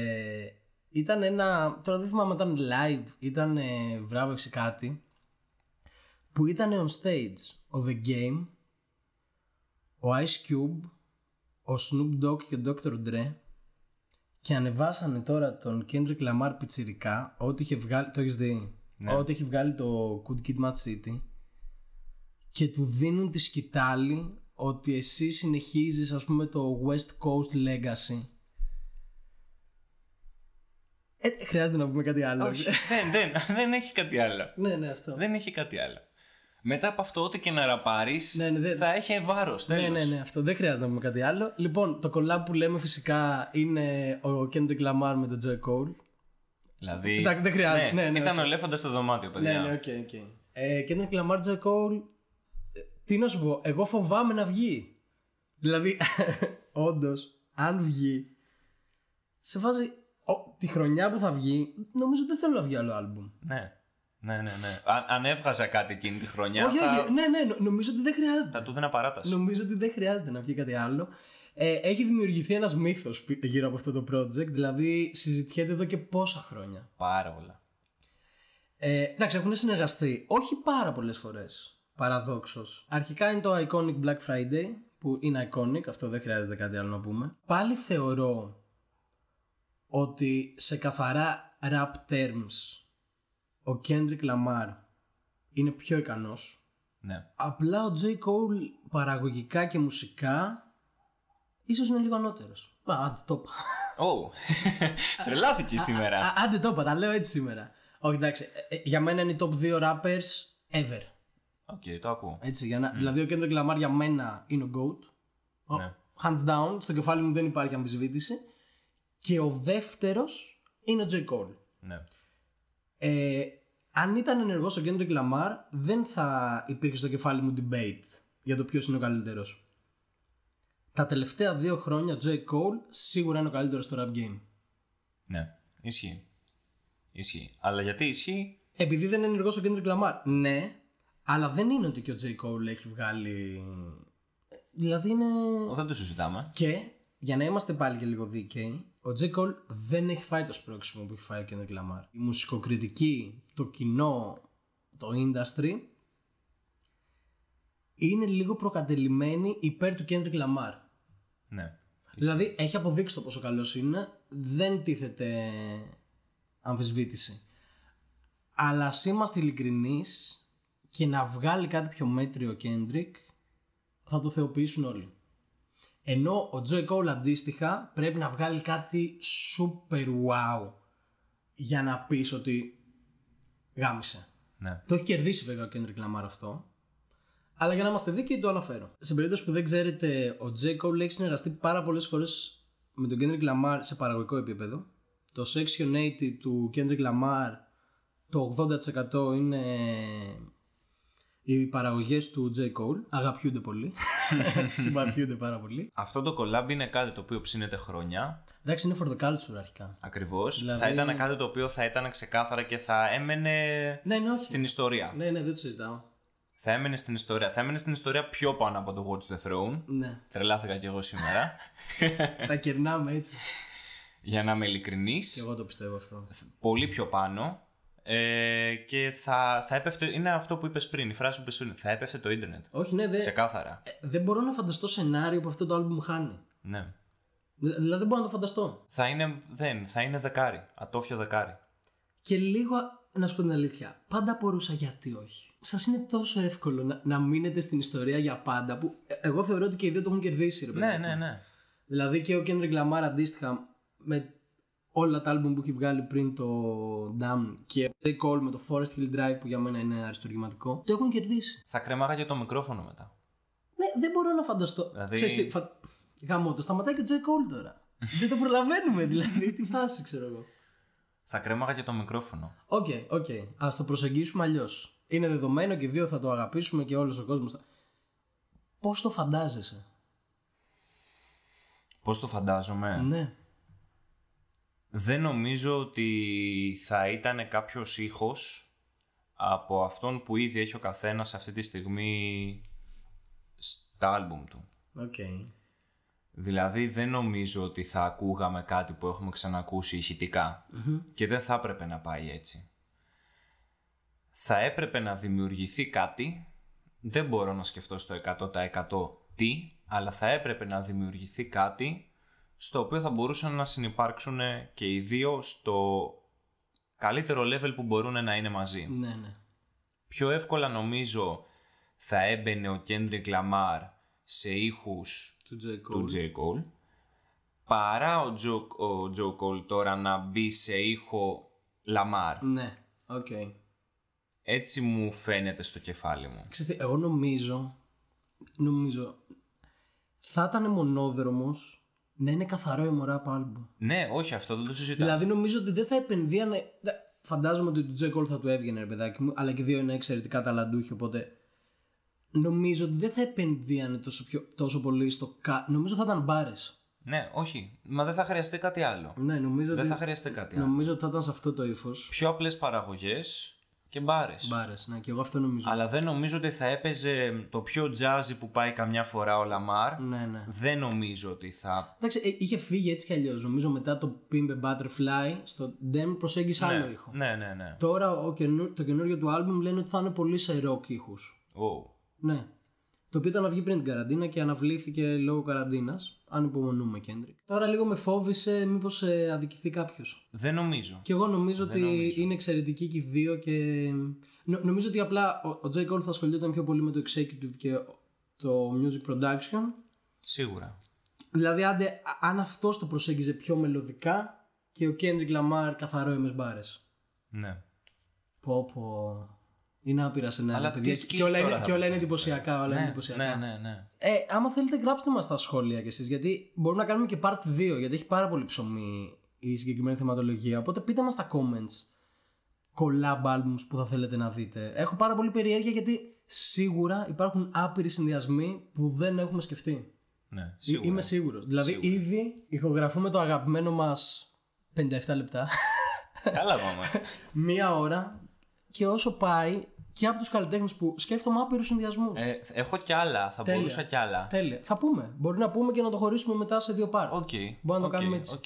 Ήταν ένα. Τώρα δεν θυμάμαι, ήταν live, ήταν ε, βράβευση κάτι. Που ήταν on stage ο The Game, ο Ice Cube, ο Snoop Dogg και ο Dr. Dre και ανεβάσανε τώρα τον Kendrick Lamar πιτσιρικά ό,τι είχε βγάλει, το έχεις δει ό,τι έχει βγάλει το Good Kid Mad City και του δίνουν τη σκητάλη ότι εσύ συνεχίζεις ας πούμε το West Coast Legacy ε, χρειάζεται να πούμε κάτι άλλο Όχι, δεν, δεν, δεν έχει κάτι άλλο. ναι ναι αυτό Δεν έχει κάτι άλλο. Μετά από αυτό, ό,τι και να ραπάρεις, Ναι, ναι, δεν- θα έχει βάρος. Ναι, ναι, ναι, αυτό δεν χρειάζεται να πούμε κάτι άλλο. Λοιπόν, το collab που λέμε φυσικά είναι ο Kendrick Lamar με τον J. Cole. Δηλαδή. Εντάξει, δεν χρειάζεται. Ναι, ναι, ήταν οκ. ο ελέφαντας στο δωμάτιο, παιδιά. Ναι, ναι, ok, ok. Ε, Kendrick Lamar, J. Cole. ε, Τι να σου πω, εγώ φοβάμαι να βγει. Δηλαδή, όντως, αν βγει, σε φάση. Ο- τη χρονιά που θα βγει, νομίζω δεν θέλω να βγει άλλο άλμπουμ. ναι. Ναι, ναι, ναι. Αν, αν έβγαζα κάτι εκείνη τη χρονιά, Όχι, θα, όχι, ναι, ναι, νο- νομίζω ότι δεν χρειάζεται. θα του δίνα παράταση. Νομίζω ότι δεν χρειάζεται να βγει κάτι άλλο. Ε, έχει δημιουργηθεί ένας μύθος πι- γύρω από αυτό το project, δηλαδή συζητιέται εδώ και πόσα χρόνια. Πάρα πολλά. Ε, εντάξει, έχουν συνεργαστεί όχι πάρα πολλές φορές, παραδόξως. Αρχικά είναι το Iconic Black Friday, που είναι iconic, αυτό δεν χρειάζεται κάτι άλλο να πούμε. Πάλι θεωρώ ότι σε καθαρά rap terms ο Kendrick Lamar είναι πιο ικανός Ναι. Απλά ο J. Cole παραγωγικά και μουσικά ίσως είναι λίγο ανώτερος. Α, άντε το είπα. Ω, τρελάθηκε σήμερα. Α, άντε το είπα, τα λέω έτσι σήμερα. Όχι εντάξει, ε, ε, για μένα είναι οι top 2 rappers ever. Ok, το ακούω. Έτσι, για να, Δηλαδή ο Kendrick Lamar για μένα είναι ο GOAT. Ο- Ναι. Hands down, στο κεφάλι μου δεν υπάρχει αμφισβήτηση. Και ο δεύτερος είναι ο J. Cole. Ναι. Ε, αν ήταν ενεργός ο Kendrick Lamar δεν θα υπήρχε στο κεφάλι μου debate για το ποιος είναι ο καλύτερος. Τα τελευταία δύο χρόνια ο J. Cole σίγουρα είναι ο καλύτερος στο rap game. Ναι. Ισχύει. Ισχύει. Αλλά γιατί ισχύει; Επειδή δεν είναι ενεργός ο Kendrick Lamar, ναι, αλλά δεν είναι ότι και ο J. Cole έχει βγάλει... Δηλαδή είναι... Δεν το συζητάμε. Και για να είμαστε πάλι και λίγο δίκαιοι, ο J. Cole δεν έχει φάει το σπρώξιμο που έχει φάει ο Kendrick Lamar. Η μουσικοκριτική, το κοινό, το industry είναι λίγο προκατελημένη υπέρ του Kendrick Lamar. Ναι. Δηλαδή έχει αποδείξει το πόσο καλός είναι, δεν τίθεται αμφισβήτηση. Αλλά ας είμαστε ειλικρινείς και να βγάλει κάτι πιο μέτριο ο Kendrick θα το θεοποιήσουν όλοι. Ενώ ο Joy Cole αντίστοιχα πρέπει να βγάλει κάτι super wow για να πεις ότι γάμισε. Ναι. Το έχει κερδίσει βέβαια ο Kendrick Lamar αυτό. Αλλά για να είμαστε δίκαιοι το αναφέρω. Σε περίπτωση που δεν ξέρετε, ο J. Cole έχει συνεργαστεί πάρα πολλές φορές με τον Kendrick Lamar σε παραγωγικό επίπεδο. Το Section 80 του Kendrick Lamar το 80% είναι οι παραγωγές του J. Cole. Αγαπιούνται πολύ. Συμπαθιούνται πάρα πολύ. Αυτό το collab είναι κάτι το οποίο ψήνεται χρόνια. Εντάξει, είναι for the culture αρχικά. Ακριβώς. Δηλαδή- Θα ήταν κάτι το οποίο θα ήταν ξεκάθαρα και θα έμενε Ναι, ναι, όχι. στην ιστορία. Ναι, ναι, δεν το συζητάω. Θα έμενε στην ιστορία. Θα έμενε στην ιστορία πιο πάνω από το Watch the Throne. Ναι. Τρελάθηκα κι εγώ σήμερα. Τα κερνάμε έτσι. Για να είμαι ειλικρινής. Και εγώ το πιστεύω αυτό. Πολύ πιο πάνω. Ε, και θα, θα έπεφτε. Είναι αυτό που είπες πριν, η φράση που είπες πριν. Θα έπεφτε το ίντερνετ. Όχι, ναι, δεν, Ξεκάθαρα. δεν μπορώ να φανταστώ σενάριο που αυτό το album χάνει. Ναι. Δη- Δηλαδή δεν μπορώ να το φανταστώ. Θα είναι, δεν, θα είναι δεκάρι. Ατόφιο δεκάρι. Και λίγο, να σου πω την αλήθεια, πάντα απορούσα γιατί όχι. Σας είναι τόσο εύκολο να, να μείνετε στην ιστορία για πάντα που ε, εγώ θεωρώ ότι και οι δύο το έχουν κερδίσει, ρε παιδί. Ναι, μου. ναι, ναι. Δηλαδή και ο Kendrick Lamar αντίστοιχα με όλα τα άλμπουμ που έχει βγάλει πριν το Damn και ο J. Cole με το Forest Hill Drive που για μένα είναι αριστουργηματικό, το έχουν κερδίσει. Θα κρέμαγα για το μικρόφωνο μετά. Ναι, δεν μπορώ να φανταστώ. Δηλαδή- Ξέρεις τι, φα... Γαμώ, το σταματάει και ο J. Cole τώρα. δεν το προλαβαίνουμε δηλαδή, τι φάση ξέρω εγώ. Θα κρέμαγα για το μικρόφωνο. Ok, ok. Ας το προσεγγίσουμε αλλιώς. Είναι δεδομένο και οι δύο θα το αγαπήσουμε και όλος ο κόσμος θα. Πώς το φαντάζεσαι, Πώς το φαντάζομαι; Ναι. Δεν νομίζω ότι θα ήταν κάποιος ήχος από αυτόν που ήδη έχει ο καθένας αυτή τη στιγμή στα άλμπουμ του. Οκ. Δηλαδή δεν νομίζω ότι θα ακούγαμε κάτι που έχουμε ξανακούσει ηχητικά και δεν θα έπρεπε να πάει έτσι. Θα έπρεπε να δημιουργηθεί κάτι, δεν μπορώ να σκεφτώ στο 100% τι, αλλά θα έπρεπε να δημιουργηθεί κάτι στο οποίο θα μπορούσαν να συνεπάρξουν και οι δύο στο καλύτερο level που μπορούν να είναι μαζί. Ναι, ναι. Πιο εύκολα νομίζω θα έμπαινε ο Kendrick Lamar σε ήχους Του J. Cole. του J. Cole παρά ο J., ο J. Cole τώρα να μπει σε ήχο Lamar. Ναι, οκ. Έτσι μου φαίνεται στο κεφάλι μου. Ξέρετε, εγώ νομίζω, νομίζω, θα ήταν μονόδρομος να είναι καθαρό αιμορά από άλμπουμ. Ναι, όχι, αυτό δεν το συζητάω. Δηλαδή νομίζω ότι δεν θα επενδύανε. δε- Φαντάζομαι ότι του J. Cole θα του έβγαινε, ρε παιδάκι μου, αλλά και οι δύο είναι εξαιρετικά ταλαντούχοι, οπότε. Νομίζω ότι δεν θα επενδύανε τόσο, πιο, τόσο πολύ στο. κα- Νομίζω θα ήταν μπάρες. Ναι, όχι. Μα δεν θα χρειαστεί κάτι άλλο. Ναι, νομίζω Δεν ότι. θα χρειαστεί κάτι άλλο. Νομίζω ότι θα ήταν σε αυτό το ύφος. Πιο απλές παραγωγές και μπάρες. Μπάρες, ναι, και εγώ αυτό νομίζω. Αλλά δεν νομίζω ότι θα έπαιζε το πιο jazzy που πάει καμιά φορά ο Λαμάρ. Ναι, ναι. Δεν νομίζω ότι θα. Εντάξει, ε, είχε φύγει έτσι κι αλλιώς. Νομίζω μετά το Pimp a Butterfly στο Dem προσέγγισε άλλο ναι, ήχο. ναι, ναι, ναι. Τώρα ο καινού- το καινούριο του άλμπουμ λένε ότι θα είναι πολύ σε rock ήχους. Ω. Ναι. Το οποίο ήταν να βγει πριν την καραντίνα και αναβλήθηκε λόγω καραντίνας. Αν υπομονούμε, Κέντρικ. Τώρα λίγο με φόβησε μήπως ε, αδικηθεί κάποιος. Δεν νομίζω. Και εγώ νομίζω ότι νομίζω. είναι εξαιρετικοί και οι δύο και. Νο- νομίζω ότι απλά ο, ο J. Cole θα ασχολιόταν πιο πολύ με το executive και το music production. Σίγουρα. Δηλαδή, άντε, α- αν αυτός το προσέγγιζε πιο μελωδικά και ο Kendrick Lamar καθαρό είμαι μπάρες. Ναι. Πω, πω. Είναι άπειρα σενάρια, Αλλά παιδιά. τι Και skills όλα είναι, τώρα θα και όλα είναι προσφέρει. εντυπωσιακά. Όλα είναι Ναι, εντυπωσιακά. ναι, ναι, ναι. Ε, άμα θέλετε, γράψτε μας στα σχόλια κι εσείς. Γιατί μπορούμε να κάνουμε και part 2. Γιατί έχει πάρα πολύ ψωμί η συγκεκριμένη θεματολογία. Οπότε πείτε μας στα comments collab albums που θα θέλετε να δείτε. Έχω πάρα πολύ περιέργεια γιατί σίγουρα υπάρχουν άπειροι συνδυασμοί που δεν έχουμε σκεφτεί. ναι σίγουρα. Είμαι σίγουρος. Δηλαδή, Σίγουρα. ήδη ηχογραφούμε το αγαπημένο μας 57 λεπτά. Καλά πάμε. Μία ώρα. Και όσο πάει και από τους καλλιτέχνες που σκέφτομαι άπειρους συνδυασμούς. ε, έχω κι άλλα. Θα Τέλεια. μπορούσα κι άλλα. Τέλεια. Θα πούμε. Μπορεί να πούμε και να το χωρίσουμε μετά σε δύο parts. Ok. Μπορεί να το οκ, κάνουμε έτσι. οκ.